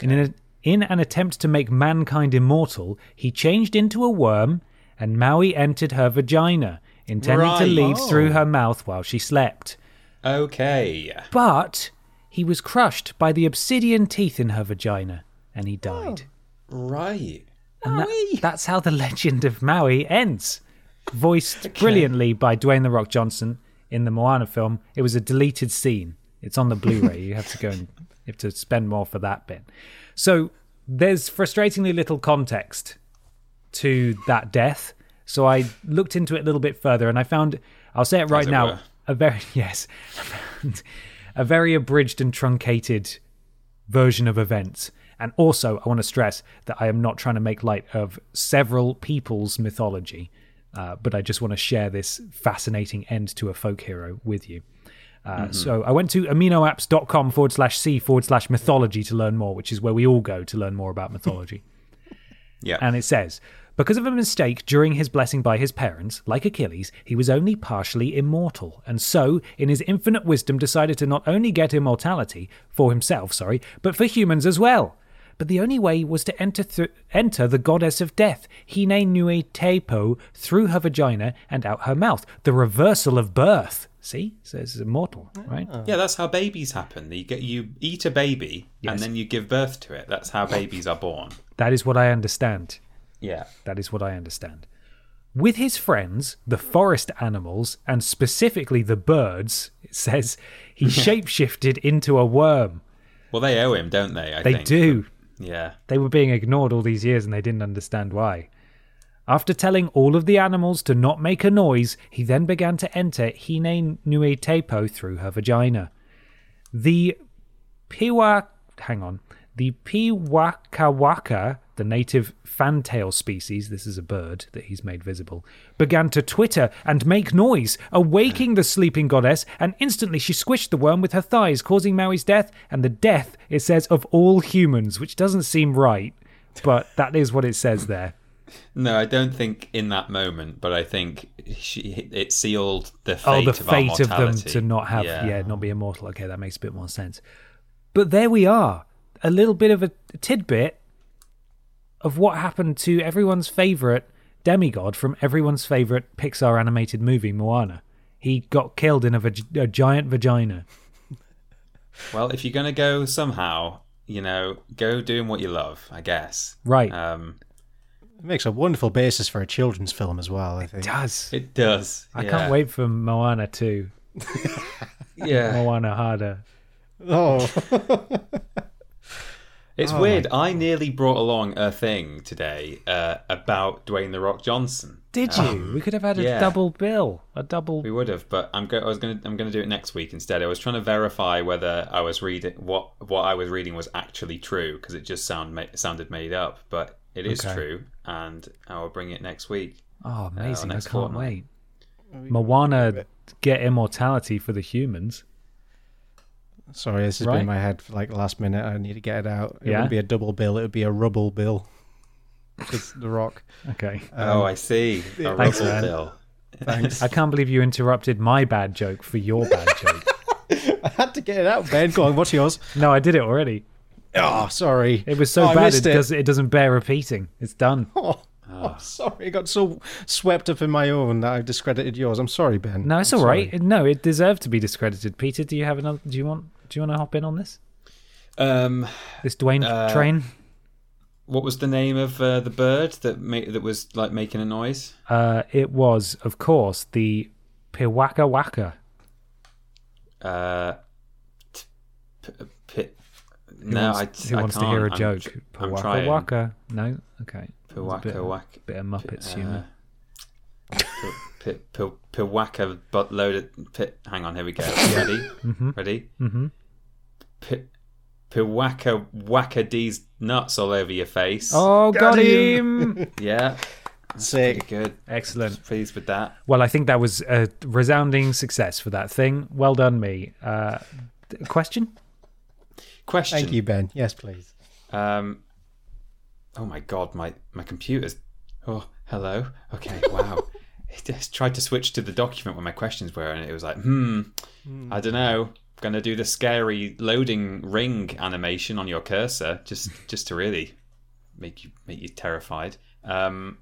In, an, in an attempt to make mankind immortal, he changed into a worm, and Maui entered her vagina, intending to Right. leave Oh. through her mouth while she slept. Okay. But he was crushed by the obsidian teeth in her vagina, and he died. Right. And that- that's how the legend of Maui ends. Voiced brilliantly by Dwayne The Rock Johnson in the Moana film. It was a deleted scene. It's on the Blu ray. you have to go and you have to spend more for that bit. So there's frustratingly little context to that death. So I looked into it a little bit further and I found, I'll say it right now, were. A very, yes, a very abridged and truncated version of events. And also, I want to stress that I am not trying to make light of several people's mythology, uh, but I just want to share this fascinating end to a folk hero with you. Uh, So I went to aminoapps.com forward slash c forward slash mythology to learn more, which is where we all go to learn more about mythology. Yeah. And it says, because of a mistake during his blessing by his parents, like Achilles, he was only partially immortal, and so, in his infinite wisdom, decided to not only get immortality for himself, sorry, but for humans as well. But the only way was to enter thr enter the goddess of death, Hine Nui Tepo, through her vagina and out her mouth, the reversal of birth. See, so it's immortal, right? Ah. yeah, that's how babies happen. You get you eat a baby Yes. and then you give birth to it. That's how babies are born. That is what I understand. Yeah. That is what I understand. With his friends, the forest animals, and specifically the birds, it says he shapeshifted into a worm. Well, they owe him, don't they? I They think. do. Yeah. They were being ignored all these years and they didn't understand why. After telling all of the animals to not make a noise, he then began to enter Hine Nui Tepo through her vagina. The Piwa, hang on, the Piwakawaka, the native fantail species, this is a bird that he's made visible, began to twitter and make noise, awaking the sleeping goddess, and instantly she squished the worm with her thighs, causing Maui's death, and the death, it says, of all humans, which doesn't seem right, but that is what it says there. No, I don't think in that moment, but I think she it sealed the fate oh, the of our fate of them mortality. to not have, Yeah. yeah. not be immortal. Okay, that makes a bit more sense. But there we are, a little bit of a tidbit of what happened to everyone's favorite demigod from everyone's favorite Pixar animated movie, Moana. He got killed in a, vag- a giant vagina. Well, if you're gonna go somehow, you know, go doing what you love. I guess. Right. Um, It makes a wonderful basis for a children's film as well, I think. It does. it does. I yeah. can't wait for Moana 2. Yeah. Moana harder. Oh, It's weird. I nearly brought along a thing today uh, about Dwayne the Rock Johnson. Did you? we could have had a yeah. double bill. A double. We would have, but I'm go- I was going to I'm going to do it next week instead. I was trying to verify whether I was reading what what I was reading was actually true because it just sound ma- sounded made up, but it is Okay. true, and I will bring it next week. Oh, amazing. I can't fortnight. wait. Moana get immortality for the humans. Sorry, this has Right. been in my head for like the last minute. I need to get it out. It Yeah? wouldn't be a double bill, it would be a rubble bill. It's The Rock. Okay. oh, um, I see. A Thanks, rubble man. bill. Thanks. I can't believe you interrupted my bad joke for your bad joke. I had to get it out, Ben. Go on, what's yours? No, I did it already. Oh, sorry. It was so Oh, bad missed it, it. does, it doesn't bear repeating. It's done. Oh, oh, sorry. I got so swept up in my own that I discredited yours. I'm sorry, Ben. No, it's I'm all sorry. right. No, it deserved to be discredited. Peter, do you have another? Do you want? Do you want to hop in on this? Um, This Dwayne Uh, train? what was the name of uh, the bird that ma- that was like making a noise? Uh, it was, of course, the Piwaka Waka. Uh, t- p- p- Who no, wants, I, who I wants to can't. hear a I'm joke? tr- I'm Waka waka. No? Okay. That was a Pewaka, bit, waka, bit of Muppets uh, humour. P- p- Pewaka butt loaded. P- hang on, here we go. Ready? Mm-hmm. Ready? Mm-hmm. P- Pewaka wacka D's nuts all over your face. Oh, got, Got him! Yeah, Sick. pretty good. Excellent. Pleased with that. Well, I think that was a resounding success for that thing. Well done, me. Uh, question? Question. Thank you, Ben. Yes, please. Um. Oh my god, my my computer's. Oh, hello. Okay, wow. it just tried to switch to the document where my questions were, and it was like, hmm, I don't know. Gonna do the scary loading ring animation on your cursor, just just to really make you make you terrified. Um,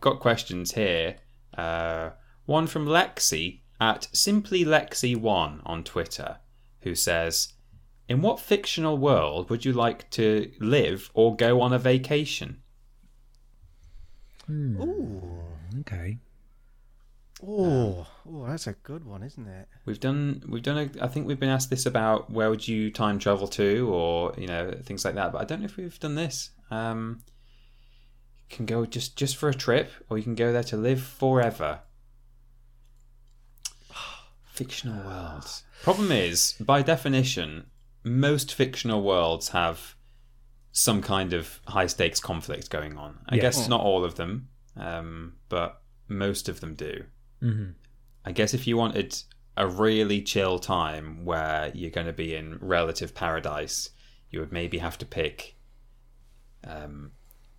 got questions here. Uh, one from Lexi at simply Lexi one on Twitter, who says, "In what fictional world would you like to live or go on a vacation?" Ooh. Okay. Oh, oh, that's a good one, isn't it? We've done we've done a, I think we've been asked this about where would you time travel to or you know things like that, but I don't know if we've done this. Um, you can go just just for a trip, or you can go there to live forever. Fictional world. Problem is, by definition, most fictional worlds have some kind of high stakes conflict going on. I Yes. guess not all of them, um, but most of them do. Mm-hmm. I guess if you wanted a really chill time where you're going to be in relative paradise, you would maybe have to pick um,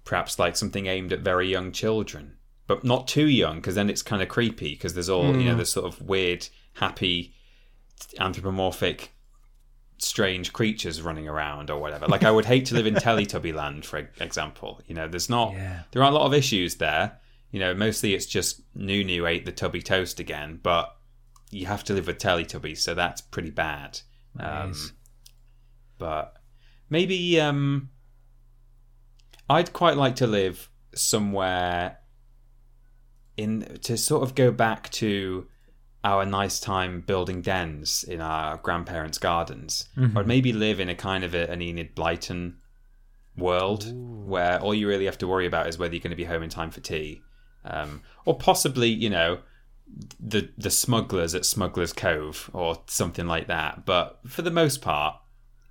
perhaps like something aimed at very young children, but not too young because then it's kind of creepy because there's all, you know, there's sort of weird, happy, anthropomorphic, strange creatures running around or whatever. Like I would hate to live in Teletubby land, for example. You know, there's not, Yeah. there aren't a lot of issues there. You know, mostly it's just Noo-Noo ate the tubby toast again, but you have to live with Teletubbies, so that's pretty bad. Nice. Um, but maybe um, I'd quite like to live somewhere in to sort of go back to our nice time building dens in our grandparents' gardens, or maybe live in a kind of a, an Enid Blyton world where all you really have to worry about is whether you're going to be home in time for tea, um, or possibly you know the the smugglers at Smugglers Cove or something like that. But for the most part,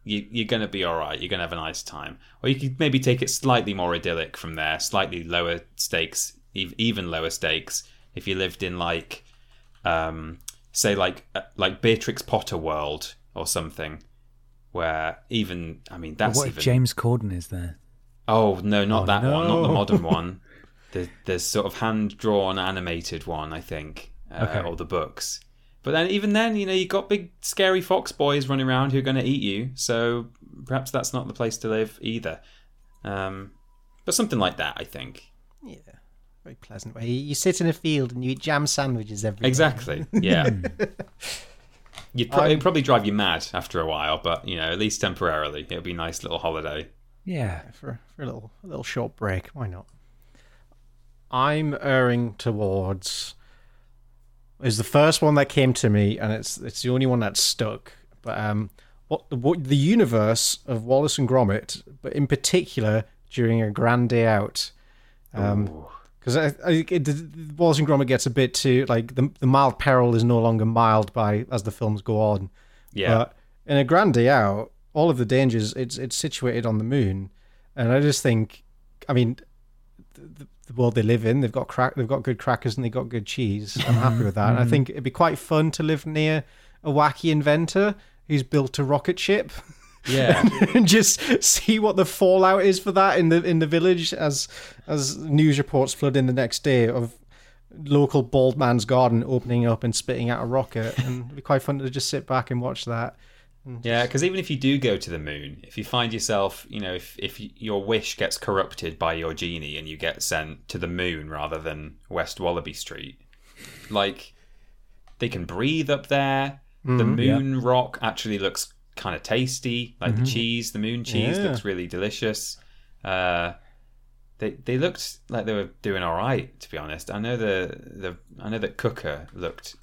you, you're going to be all right. You're going to have a nice time, or you could maybe take it slightly more idyllic from there, slightly lower stakes, even lower stakes. If you lived in like, um, say like uh, like Beatrix Potter world or something, where even I mean that's what if James Corden is there? Oh no, not that one, not the modern one. The the sort of hand drawn animated one, I think, uh, Okay. or the books. But then even then, you know, you got big scary fox boys running around who are going to eat you. So perhaps that's not the place to live either. Um, but something like that, I think. Yeah. Very pleasant way. You sit in a field and you eat jam sandwiches every day. Exactly. Yeah. You'd pro- it'd probably drive you mad after a while, but you know, at least temporarily, it'll be a nice little holiday. Yeah. for, for a little a little short break. Why not? I'm erring towards is the first one that came to me, and it's it's the only one that stuck. But um, what the what, the universe of Wallace and Gromit, but in particular during a grand day out. Um, because I, I think it, Wallace and Gromit gets a bit too like the the mild peril is no longer mild by as the films go on. Yeah. But in a grand day out, all of the dangers it's it's situated on the moon, and I just think, I mean, the, the world they live in, they've got crack, they've got good crackers and they've got good cheese. I'm happy with that. And I mm-hmm. think it'd be quite fun to live near a wacky inventor who's built a rocket ship. Yeah. and just see what the fallout is for that in the in the village as as news reports flood in the next day of local bald man's garden opening up and spitting out a rocket and it'd be quite fun to just sit back and watch that Yeah, because even if you do go to the moon, if you find yourself, you know, if if your wish gets corrupted by your genie and you get sent to the moon rather than West Wallaby Street, like they can breathe up there. the mm-hmm. moon rock actually looks kind of tasty, like the cheese, the moon cheese Yeah. looks really delicious. Uh, they they looked like they were doing all right, to be honest. I know the the I know that Cooker looked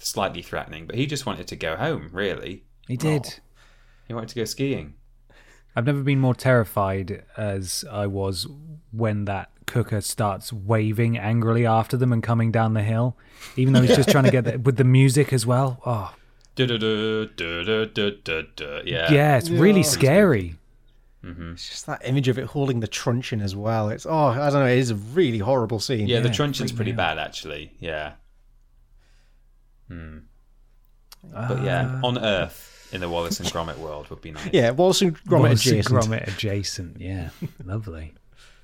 slightly threatening, but he just wanted to go home. Really, He did. he wanted to go skiing. I've never been more terrified as I was when that cooker starts waving angrily after them and coming down the hill, even though he's just trying to get the, with the music as well. Oh, Yeah. yeah, it's really Yeah. scary. It's just that image of it holding the truncheon as well. It's oh, I don't know. It is a really horrible scene. Yeah, the Yeah, truncheon's freaked pretty me bad actually. Yeah. Hmm. But yeah, on Earth in the Wallace and Gromit world would be nice. Yeah, Wallace and Gromit Wallace and adjacent. Gromit adjacent. Yeah, lovely.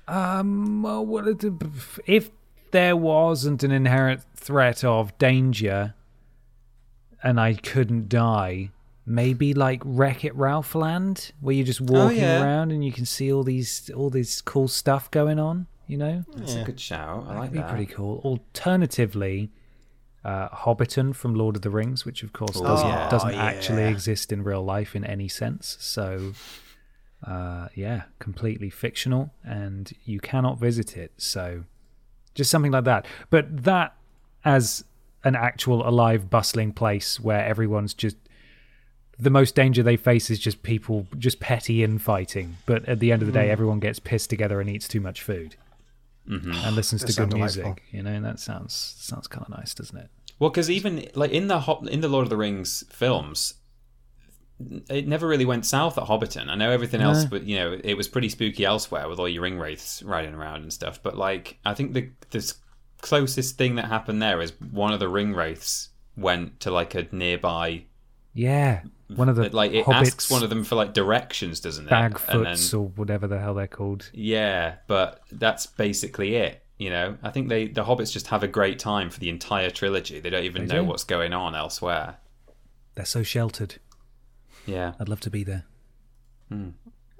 Um, well, what it- if there wasn't an inherent threat of danger, and I couldn't die? Maybe like Wreck It Ralph Land, where you're just walking yeah. around and you can see all these all this cool stuff going on. You know, That's a good shout. I like That'd be pretty cool. Alternatively, uh, Hobbiton from Lord of the Rings, which of course doesn't, yeah. doesn't Oh, actually exist in real life in any sense. So, uh, yeah, completely fictional, and you cannot visit it. So, just something like that. But that as an actual alive, bustling place where everyone's just the most danger they face is just people just petty infighting. But at the end of the day, Hmm. everyone gets pissed together and eats too much food and listens to good music. delightful. You know, and that sounds sounds kind of nice, doesn't it? Well, because even like in the Hob- in the Lord of the Rings films, it never really went south at Hobbiton. I know everything else, but you know it was pretty spooky elsewhere with all your ring wraiths riding around and stuff. But like, I think the the closest thing that happened there is one of the ring wraiths went to like a nearby. Yeah, one of the like it hobbits, asks one of them for like directions, doesn't it? And then- or whatever the hell they're called. Yeah, but that's basically it. You know, I think they the hobbits just have a great time for the entire trilogy. They don't even They know do. what's going on elsewhere. They're so sheltered. Yeah. I'd love to be there. Hmm.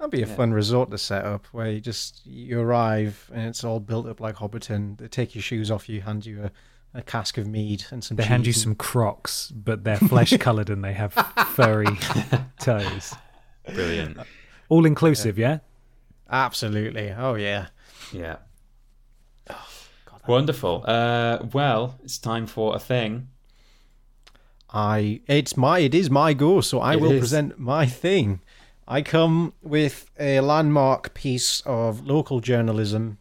That'd be a fun resort to set up where you just you arrive and it's all built up like Hobbiton. They take your shoes off you, hand you a, a cask of mead and some. They hand you cheese some Crocs, but they're flesh coloured and they have furry toes. Brilliant. All inclusive, yeah. and- Absolutely. Oh yeah. Yeah. Wonderful. Uh, well, it's time for a thing. I it's my it is my go, so I It will is. present my thing. I come with a landmark piece of local journalism.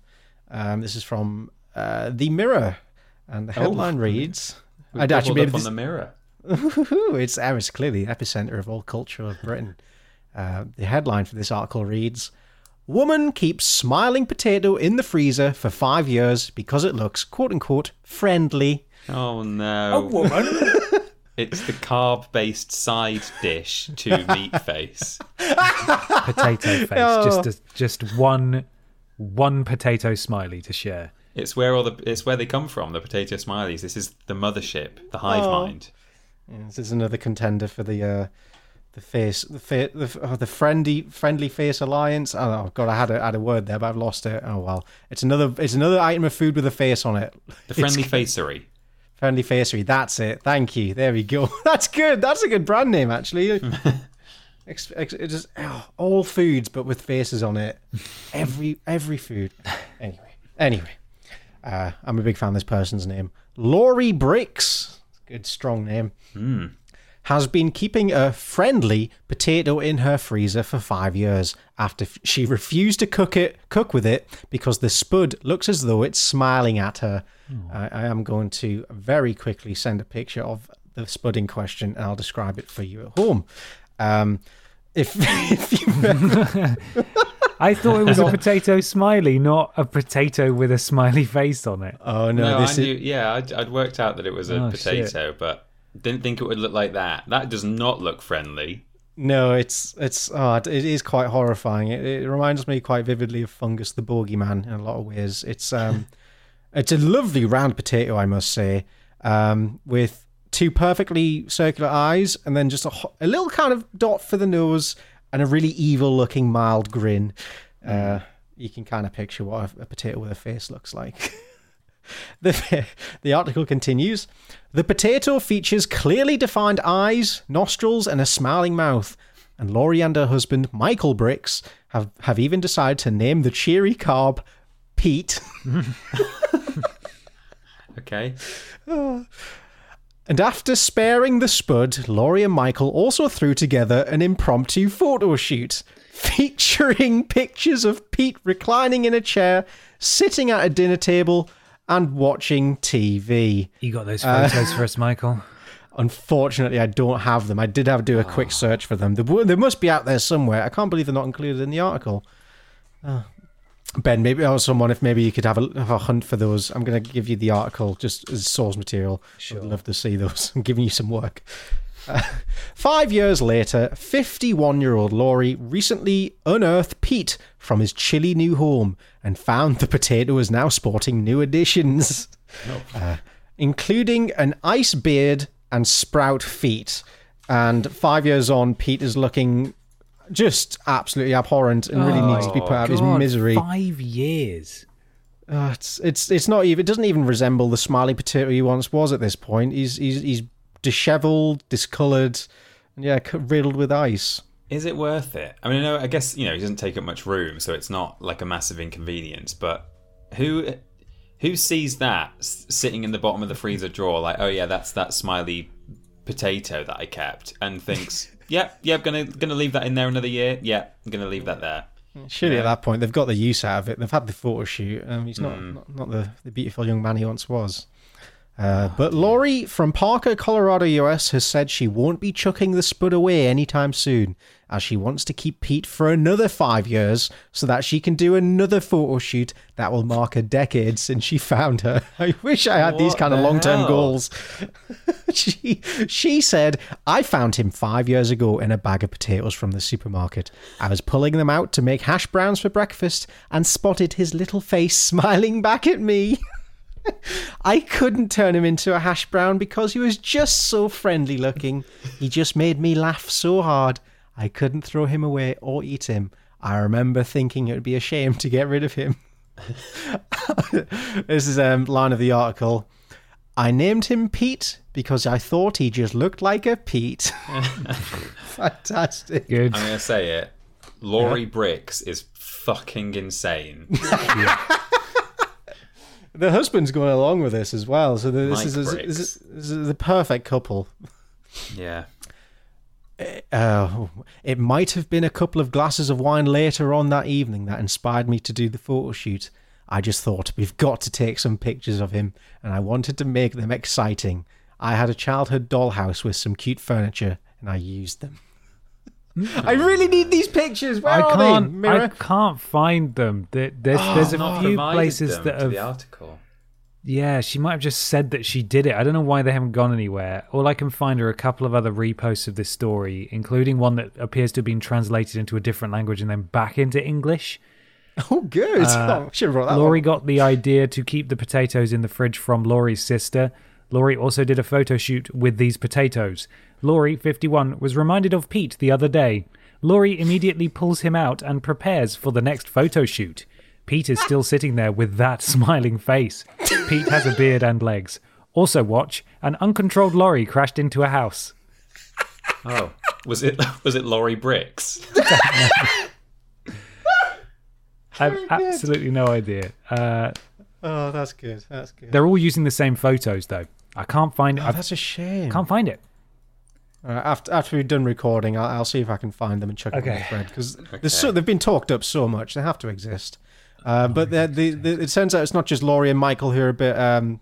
Um, this is from uh, the Mirror, and the headline reads. We've I'd actually doubled be up able on to- the mirror. It's uh, it's clearly the epicenter of all culture of Britain. Uh, the headline for this article reads: "Woman keeps smiling potato in the freezer for five years because it looks quote unquote friendly." Oh no! A woman. It's the carb-based side dish to meat face. potato face. Oh. Just a, just one one potato smiley to share. It's where all the it's where they come from. The potato smileys. This is the mothership, the hive Oh. mind. Yeah, this is another contender for the uh, the face the fa- the oh, the friendly friendly face alliance. Oh God, I had a had a word there, but I've lost it. Oh well, it's another it's another item of food with a face on it. The friendly facery. Friendly facery. That's it. Thank you. There we go. That's good. That's a good brand name, actually. ex- ex- it just oh, all foods, but with faces on it. Every every food. Anyway, anyway, uh, I'm a big fan of this person's name, Laurie Bricks. Good strong name. Has been keeping a friendly potato in her freezer for five years after she refused to cook it, cook with it because the spud looks as though it's smiling at her. I, I am going to very quickly send a picture of the spud in question, and I'll describe it for you at home. Um, if, if you I thought it was a potato smiley, not a potato with a smiley face on it. oh no, No, this I is knew. Yeah, I'd, I'd worked out that it was a Oh, potato, but didn't think it would look like that. That does not look friendly. No, it's it's oh, it is quite horrifying. It, it reminds me quite vividly of Fungus the Bogeyman in a lot of ways. It's um, it's a lovely round potato, I must say, um, with two perfectly circular eyes, and then just a, a little kind of dot for the nose, and a really evil-looking mild grin. Uh, you can kind of picture what a, a potato with a face looks like. The, the article continues. The potato features clearly defined eyes, nostrils, and a smiling mouth. And Laurie and her husband, Michael Bricks, have, have even decided to name the cheery carb Pete. Okay. And after sparing the spud, Laurie and Michael also threw together an impromptu photo shoot. featuring pictures of Pete reclining in a chair, sitting at a dinner table, and watching TV. You got those photos for us, Michael? Unfortunately, I don't have them. I did have to do a quick search for them. They, they must be out there somewhere. I can't believe they're not included in the article. Uh, ben, maybe or someone, if maybe you could have a, have a hunt for those. I'm going to give you the article just as source material. Sure. I'd love to see those. I'm giving you some work. Uh, five years later, 51 year old Laurie recently unearthed Pete from his chilly new home and found the potato is now sporting new additions, uh, including an ice beard and sprout feet. And five years on, Pete is looking just absolutely abhorrent and really needs to be put out of his misery. Five years. Uh, it's it's it's not even. It doesn't even resemble the smiley potato he once was at this point. He's he's he's dishevelled, discoloured, and yeah, riddled with ice. Is it worth it? I mean, I know. I guess you know he doesn't take up much room, so it's not like a massive inconvenience. But who who sees that sitting in the bottom of the freezer drawer, like, oh yeah, that's that smiley potato that I kept, and thinks, yep, yeah, yep, gonna gonna leave that in there another year. Yeah, I'm gonna leave that there. Surely at that point they've got the use out of it. They've had the photo shoot. Um, he's not, not not the, the beautiful young man he once was. Uh, but Laurie from Parker, Colorado, US, has said she won't be chucking the spud away anytime soon, as she wants to keep Pete for another five years so that she can do another photo shoot that will mark a decade since she found her. I wish I had these What kind of long term goals. she she said, I found him five years ago in a bag of potatoes from the supermarket. I was pulling them out to make hash browns for breakfast and spotted his little face smiling back at me. I couldn't turn him into a hash brown because he was just so friendly looking. He just made me laugh so hard. I couldn't throw him away or eat him. I remember thinking it would be a shame to get rid of him. this is a um, line of the article. I named him Pete because I thought he just looked like a Pete. Fantastic. Good. I'm gonna say it. Laurie Bricks is fucking insane. The husband's going along with this as well, so this Mike is, this, is, this is the perfect couple. Yeah. Uh, it might have been a couple of glasses of wine later on that evening that inspired me to do the photo shoot. I just thought we've got to take some pictures of him, and I wanted to make them exciting. I had a childhood dollhouse with some cute furniture, and I used them. I really need these pictures. Where I are can't. they? Mirror. I can't find them. There, there's oh, there's a few provided places them that to have. the article. Yeah, she might have just said that she did it. I don't know why they haven't gone anywhere. All I can find are a couple of other reposts of this story, including one that appears to have been translated into a different language and then back into English. Oh, good. oh, should have brought that. Laurie one. got the idea to keep the potatoes in the fridge from Laurie's sister. Laurie also did a photo shoot with these potatoes. Laurie, 51, was reminded of Pete the other day. Laurie immediately pulls him out and prepares for the next photo shoot. Pete is still sitting there with that smiling face. Pete has a beard and legs. Also, watch an uncontrolled lorry crashed into a house. Oh, was it was it Laurie Bricks? I have absolutely no idea. Uh, Oh, that's good. That's good. they're all using the same photos, though. I can't find it. Oh, I that's a shame. can't find it. All right, after after we've done recording, I'll, I'll see if I can find them and chuck them on Okay. the thread because so, they've been talked up so much they have to exist. Uh, but the, the, the, it turns out it's not just Laurie and Michael who are a bit um,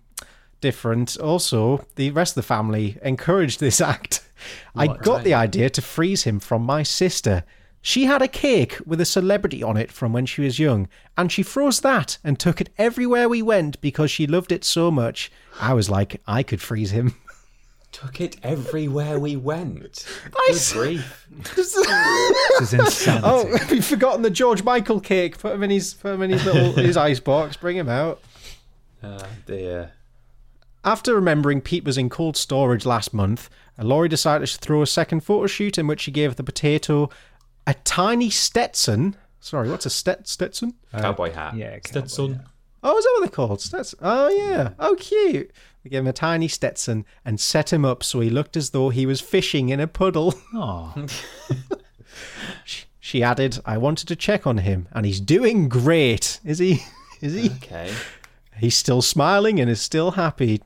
different. Also, the rest of the family encouraged this act. I got the idea to freeze him from my sister. She had a cake with a celebrity on it from when she was young, and she froze that and took it everywhere we went because she loved it so much. I was like, I could freeze him. Took it everywhere we went. I Good s- grief. This is insanity. Oh, we've forgotten the George Michael cake. Put him in his put him in his little his ice box. Bring him out. Oh dear. After remembering Pete was in cold storage last month, Laurie decided to throw a second photo shoot in which she gave the potato a tiny Stetson. Sorry, what's a Stet- Stetson? Uh, cowboy hat. yeah, cowboy Stetson. Oh, is that what they're called? Stetson. Oh, yeah. Oh, cute. We gave him a tiny Stetson and set him up so he looked as though he was fishing in a puddle. Oh, She added, I wanted to check on him, and he's doing great. Is he? Is he? Okay. He's still smiling and is still happy.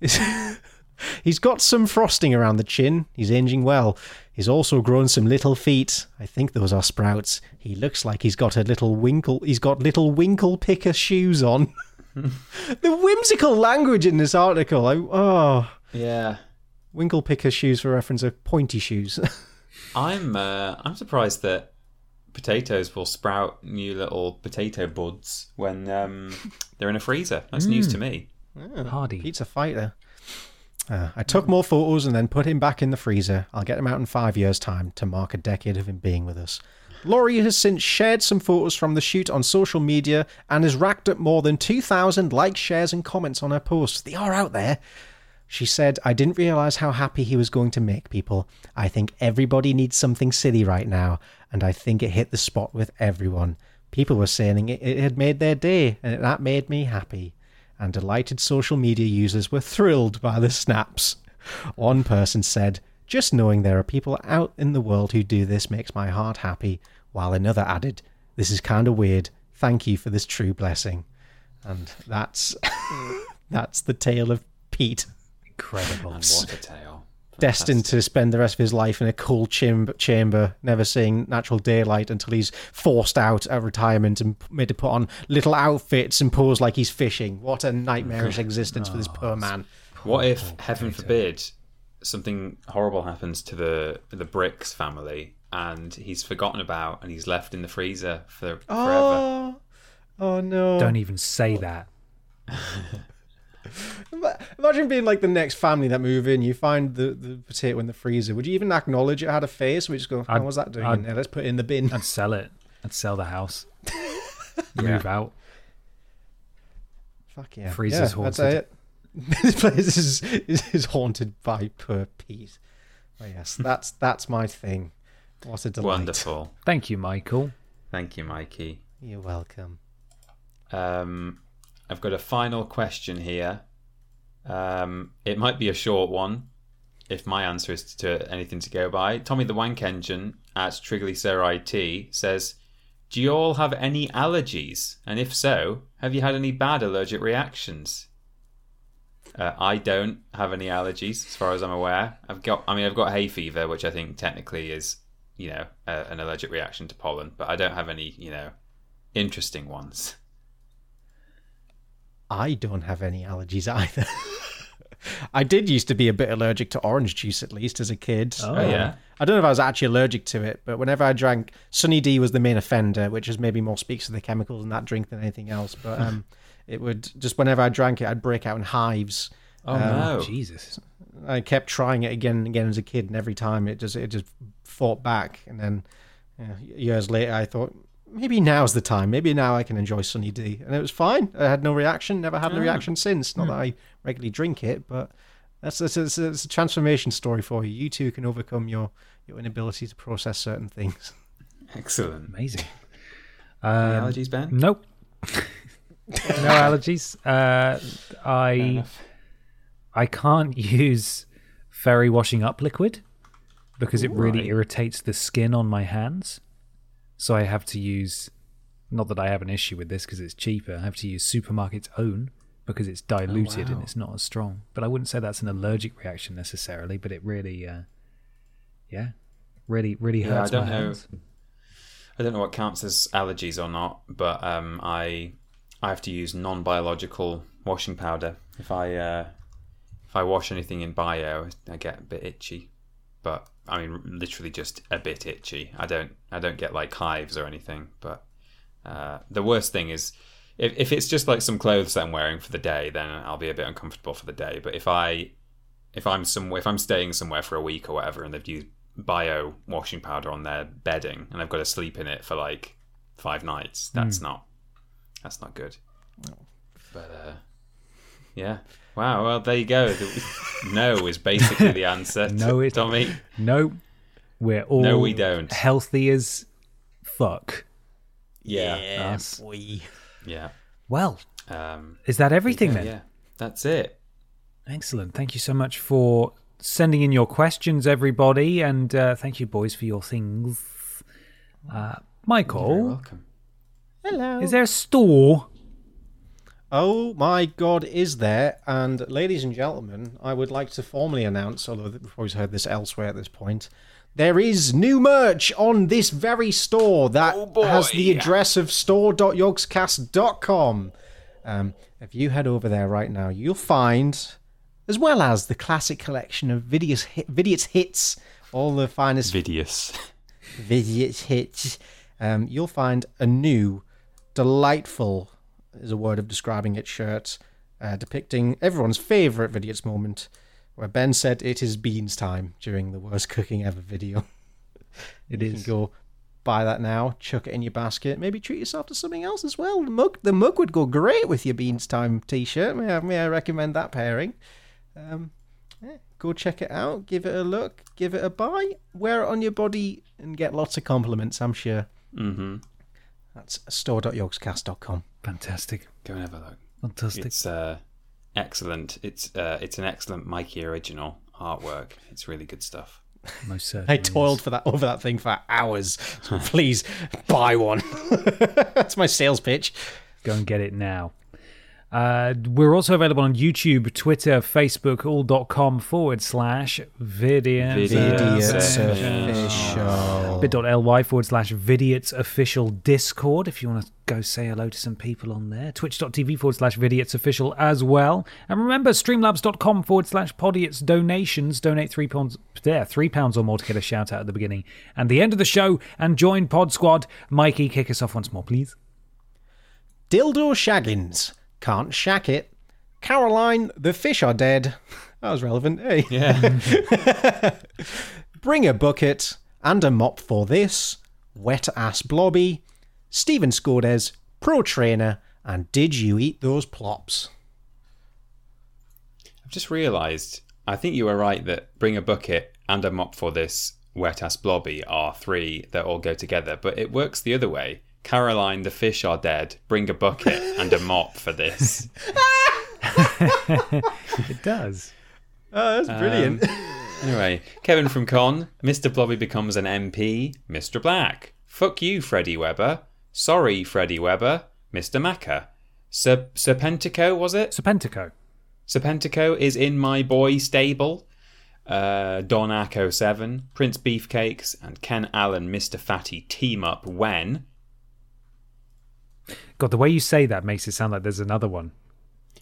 He's got some frosting around the chin. He's aging well. He's also grown some little feet. I think those are sprouts. He looks like he's got a little winkle. He's got little winkle picker shoes on. the whimsical language in this article. I, oh, Yeah. winkle picker shoes for reference are pointy shoes. I'm uh, I'm surprised that potatoes will sprout new little potato buds when um, they're in a freezer. That's news to me. Hardy. Pizza fighter. Uh, I took more photos and then put him back in the freezer. I'll get him out in five years' time to mark a decade of him being with us. Laurie has since shared some photos from the shoot on social media and has racked up more than 2,000 likes, shares, and comments on her posts. They are out there. She said, I didn't realize how happy he was going to make people. I think everybody needs something silly right now, and I think it hit the spot with everyone. People were saying it, it had made their day, and that made me happy. And delighted social media users were thrilled by the snaps. One person said, Just knowing there are people out in the world who do this makes my heart happy, while another added, This is kind of weird. Thank you for this true blessing. And that's that's the tale of Pete Incredible. What a tale! Destined to spend the rest of his life in a cool chamber, chamber, never seeing natural daylight until he's forced out at retirement and made to put on little outfits and pose like he's fishing. What a nightmarish existence for this poor man. What if, heaven forbid, something horrible happens to the the Bricks family and he's forgotten about and he's left in the freezer for forever? Oh, oh no! Don't even say that. Ima- Imagine being like the next family that move in. You find the, the potato in the freezer. Would you even acknowledge it had a face? We just go, oh, I'd- what's that doing I'd- in there? Let's put it in the bin. I'd sell it. I'd sell the house. Move out. Fuck yeah. Freezer's yeah, That's haunted. it. this place is, is, is haunted by poor Pete. Oh, yes, that's that's my thing. What a delight. Wonderful. Thank you, Michael. Thank you, Mikey. You're welcome. Um, I've got a final question here. Um, it might be a short one, if my answer is to anything to go by. Tommy the Wank Engine at Triggly Sir IT says, "Do you all have any allergies? And if so, have you had any bad allergic reactions?" Uh, I don't have any allergies, as far as I'm aware. I've got, I mean, I've got hay fever, which I think technically is, you know, a, an allergic reaction to pollen, but I don't have any, you know, interesting ones. I don't have any allergies either. I did used to be a bit allergic to orange juice, at least as a kid. Oh, Um, yeah? I don't know if I was actually allergic to it, but whenever I drank, Sunny D was the main offender, which is maybe more speaks to the chemicals in that drink than anything else. But um, it would just whenever I drank it, I'd break out in hives. Oh Um, no! Jesus. I kept trying it again and again as a kid, and every time it just it just fought back. And then yeah, years later, I thought maybe now's the time. Maybe now I can enjoy Sunny D, and it was fine. I had no reaction. Never had a reaction since. Not that I regularly drink it, but that's that's it's, a- a transformation story for you. You too can overcome your your inability to process certain things. Excellent. Amazing. Any Um, allergies, Ben? Nope. no allergies. Uh, I. I can't use fairy washing up liquid because it really Right. irritates the skin on my hands. So I have to use. Not that I have an issue with this because it's cheaper. I have to use supermarket's own because it's diluted and wow. it's not as strong. But I wouldn't say that's an allergic reaction necessarily. But it really, uh, yeah, really, really Yeah, I hurts don't my know. hands. I don't know what counts as allergies or not, but um, I I have to use non-biological washing powder if I uh, if I wash anything in bio, I get a bit itchy. But I mean, literally just a bit itchy. I don't I don't get like hives or anything. But uh, the worst thing is if if it's just like some clothes that I'm wearing for the day, then I'll be a bit uncomfortable for the day. But if I if I'm somewhere if I'm staying somewhere for a week or whatever, and they've used bio washing powder on their bedding, and I've got to sleep in it for like five nights, that's not that's not good. But uh, yeah, wow. Well, there you go. No is basically the answer. No, it- Tommy. No, we're all No, we don't. healthy as fuck. Yeah, Us. boy. yeah. Well, Um, is that everything yeah, then? yeah, that's it. Excellent. Thank you so much for sending in your questions, everybody, and uh, thank you, boys, for your things. Uh, You're Michael, welcome. Hello. is there a store? Oh my God, is there? And ladies and gentlemen, I would like to formally announce, although we've always heard this elsewhere at this point, there is new merch on this very store that Oh, has the address of store.yogscast.com. Um, if you head over there right now, you'll find, as well as the classic collection of Vidius, hit, Vidiot's hits, all the finest Vidius. Vidius hits, um, you'll find a new, delightful, is a word of describing its shirt uh, depicting everyone's favourite Vidiot's moment, where Ben said it is beans time during the worst cooking ever video. It is. go buy that now, chuck it in your basket, maybe treat yourself to something else as well. The mug, the mug would go great with your beans time t-shirt. May I, may I recommend that pairing? Um, yeah, go check it out, give it a look, give it a buy, wear it on your body, and get lots of compliments. I'm sure. Mm-hmm. That's store.yogscast.com. Fantastic. Go and have a look. Fantastic. It's uh, excellent. It's uh, it's an excellent Mikey original artwork. It's really good stuff. Most certainly. I toiled for that over that thing for hours. So please buy one. That's my sales pitch. Go and get it now. Uh, we're also available on YouTube, Twitter, Facebook, all.com forward slash video. Vidiots Vidiots official. bit.ly forward slash Vidiots official Discord if you want to go say hello to some people on there. Twitch.tv forward slash Vidiots official as well. And remember, streamlabs.com forward slash Podiots donations. Donate three pounds, there, three pounds or more to get a shout out at the beginning and the end of the show and join Pod Squad. Mikey, kick us off once more, please. Dildo Shaggins. Can't shack it. Caroline, the fish are dead. That was relevant. Hey. Yeah. Bring a bucket and a mop for this. Wet ass blobby. Stephen Scordes, pro trainer. And did you eat those plops? I've just realised. I think you were right that bring a bucket and a mop for this wet ass blobby are three that all go together, but it works the other way. Caroline, the fish are dead. Bring a bucket and a mop for this. It does. Oh, that's brilliant. Anyway, Kevin from Con, Mr. Blobby becomes an MP, Mr. Black. Fuck you, Freddie Weber. Sorry, Freddie Weber. Mr. Macca. Ser- Serpentico, was it? Serpentico. Serpentico is in my boy stable. Uh, Don Acco 7, Prince Beefcakes, and Ken Allen, Mr. Fatty team up when. God, the way you say that makes it sound like there's another one.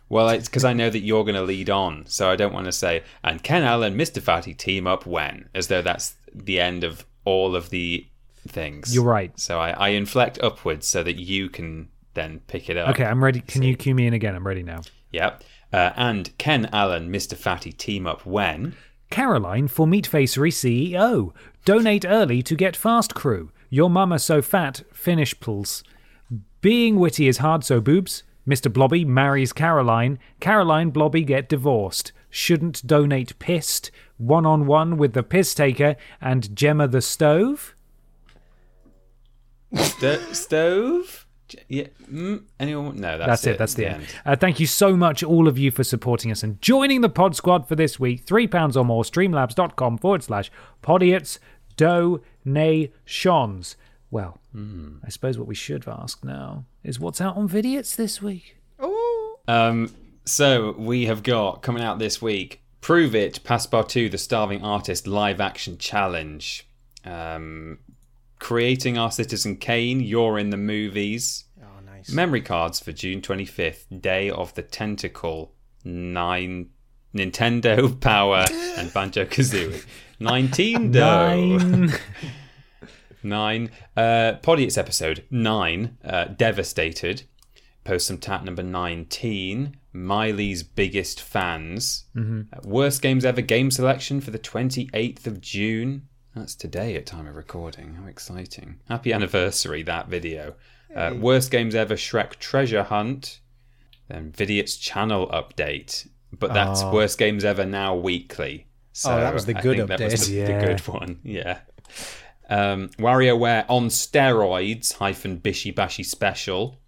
Well, it's because I know that you're going to lead on, so I don't want to say, and Ken Allen, Mr. Fatty team up when, as though that's the end of all of the things. You're right. So I, I inflect upwards so that you can then pick it up. Okay, I'm ready. Can you cue me in again? I'm ready now. Yep. Uh, and Ken Allen, Mr. Fatty team up when. Caroline for Meatfacery CEO. Donate early to get fast crew. Your mama so fat, finish pulse. Being witty is hard, so boobs. Mr. Blobby marries Caroline. Caroline Blobby get divorced. Shouldn't donate pissed. One on one with the piss taker and Gemma the stove. Sto- stove? Yeah. Mm, anyone? No, that's, That's it. That's the, end. Uh, thank you so much, all of you, for supporting us and joining the Pod Squad for this week. Three pounds or more. Streamlabs.com forward slash podiots donations. Well, I suppose what we should ask now is what's out on Vidiots this week. Oh. Um, so we have got coming out this week. Prove it, Passpartout, the Starving Artist live action challenge. Um, creating our Citizen Kane, you're in the movies. oh, nice. Memory cards for June 25th, Day of the Tentacle, nine Nintendo Power and Banjo Kazooie. 19. Nine. Nine. Uh, Podiots episode nine. Uh, Devastated. Post some tat number 19. Miley's biggest fans. Uh, worst games ever game selection for the 28th of June. That's today at time of recording. How exciting. Happy anniversary, that video. Uh, worst games ever Shrek treasure hunt. Then Vidiots channel update. But that's Oh. worst games ever now weekly. So Oh, that was the good think That was update. the, Yeah. the good one. Yeah. Um, WarioWare on steroids hyphen Bishi Bashi special.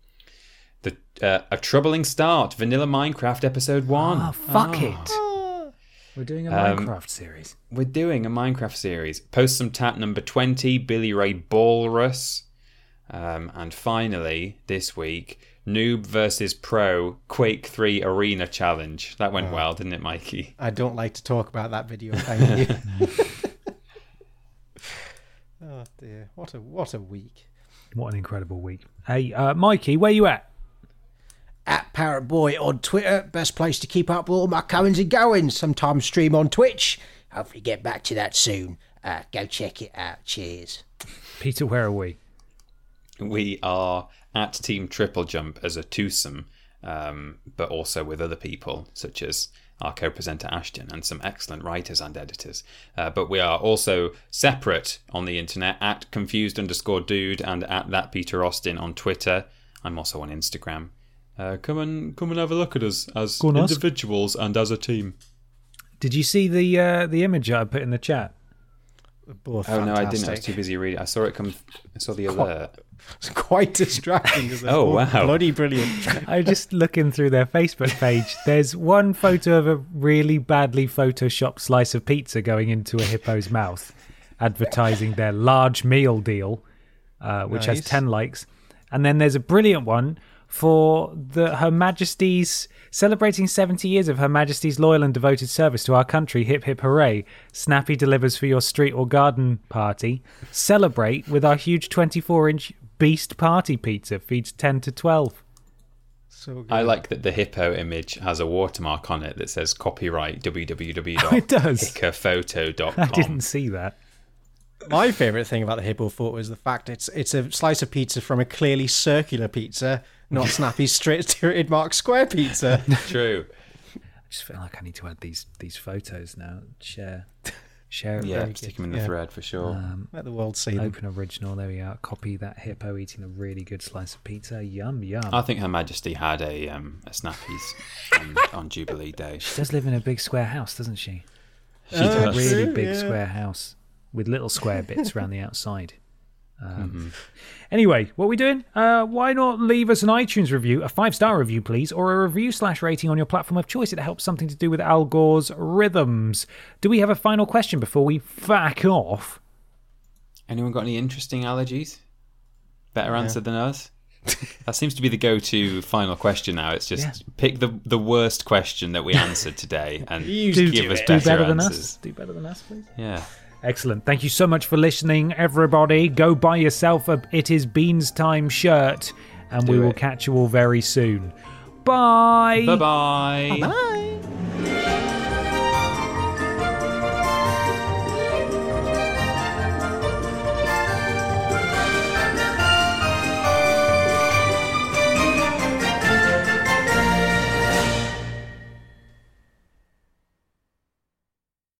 The uh, a troubling start. Vanilla Minecraft episode one. Oh, fuck it. We're doing a Minecraft series. We're doing a Minecraft series. Post some tat number twenty. Billy Ray Balrus. Um, and finally, this week, Noob versus Pro Quake 3 Arena Challenge. That went well, didn't it, Mikey? I don't like to talk about that video. Thank you. oh dear, what a what a week. What an incredible week. Hey, uh, Mikey, where you at? At Parrot Boy on Twitter, best place to keep up with all my comings and goings. Sometimes stream on Twitch. Hopefully, get back to that soon. Uh, go check it out. Cheers. Peter, where are we? We are at Team Triple Jump as a twosome, um, but also with other people such as our co-presenter Ashton and some excellent writers and editors. Uh, but we are also separate on the internet at confused underscore dude and at that Peter Austin on Twitter. I'm also on Instagram. Uh, come and come and have a look at us as Go on, ask. individuals and as a team. Did you see the uh, the image I put in the chat? Both Oh no, I didn't. I was too busy reading. I saw it come. I saw the alert. It's quite distracting. Isn't it? Oh, wow. Bloody brilliant. I was just looking through their Facebook page. There's one photo of a really badly photoshopped slice of pizza going into a hippo's mouth, advertising their large meal deal, uh, which has 10 likes. And then there's a brilliant one for the Her Majesty's celebrating 70 years of Her Majesty's loyal and devoted service to our country. Hip hip hooray! Snappy delivers for your street or garden party. Celebrate with our huge 24 inch beast party pizza. Feeds 10 to 12. So good. I like that the hippo image has a watermark on it that says copyright oh, It does. www.hickerphoto.com. I didn't see that. My favorite thing about the hippo photo is the fact it's it's a slice of pizza from a clearly circular pizza, not Snappy's straight straight mark square pizza. True. I just feel like I need to add these these photos now. Share, share it. Yeah, stick good. them in the Yeah. thread for sure. Let the world see them. Open original. There we are. Copy that hippo eating a really good slice of pizza. Yum yum. I think Her Majesty had a um, a Snappies on, on Jubilee Day. she does live in a big square house, doesn't she? She Uh, does. Really big yeah. square house with little square bits around the outside. Um, Mm-hmm. Anyway, what are we doing? Uh, why not leave us an iTunes review, a five star review, please, or a review slash rating on your platform of choice? It helps something to do with Al Gore's rhythms. Do we have a final question before we fuck off? Anyone got any interesting allergies? Better answer than us? that seems to be the go-to final question now. It's just Yeah. pick the the worst question that we answered today and You Do, give us do better, better than answers. us. Do better than us, please. Yeah. Excellent. Thank you so much for listening, everybody. Go buy yourself a It Is Beans Time shirt, and Do we will catch you all very soon. Bye. Bye-bye. Bye.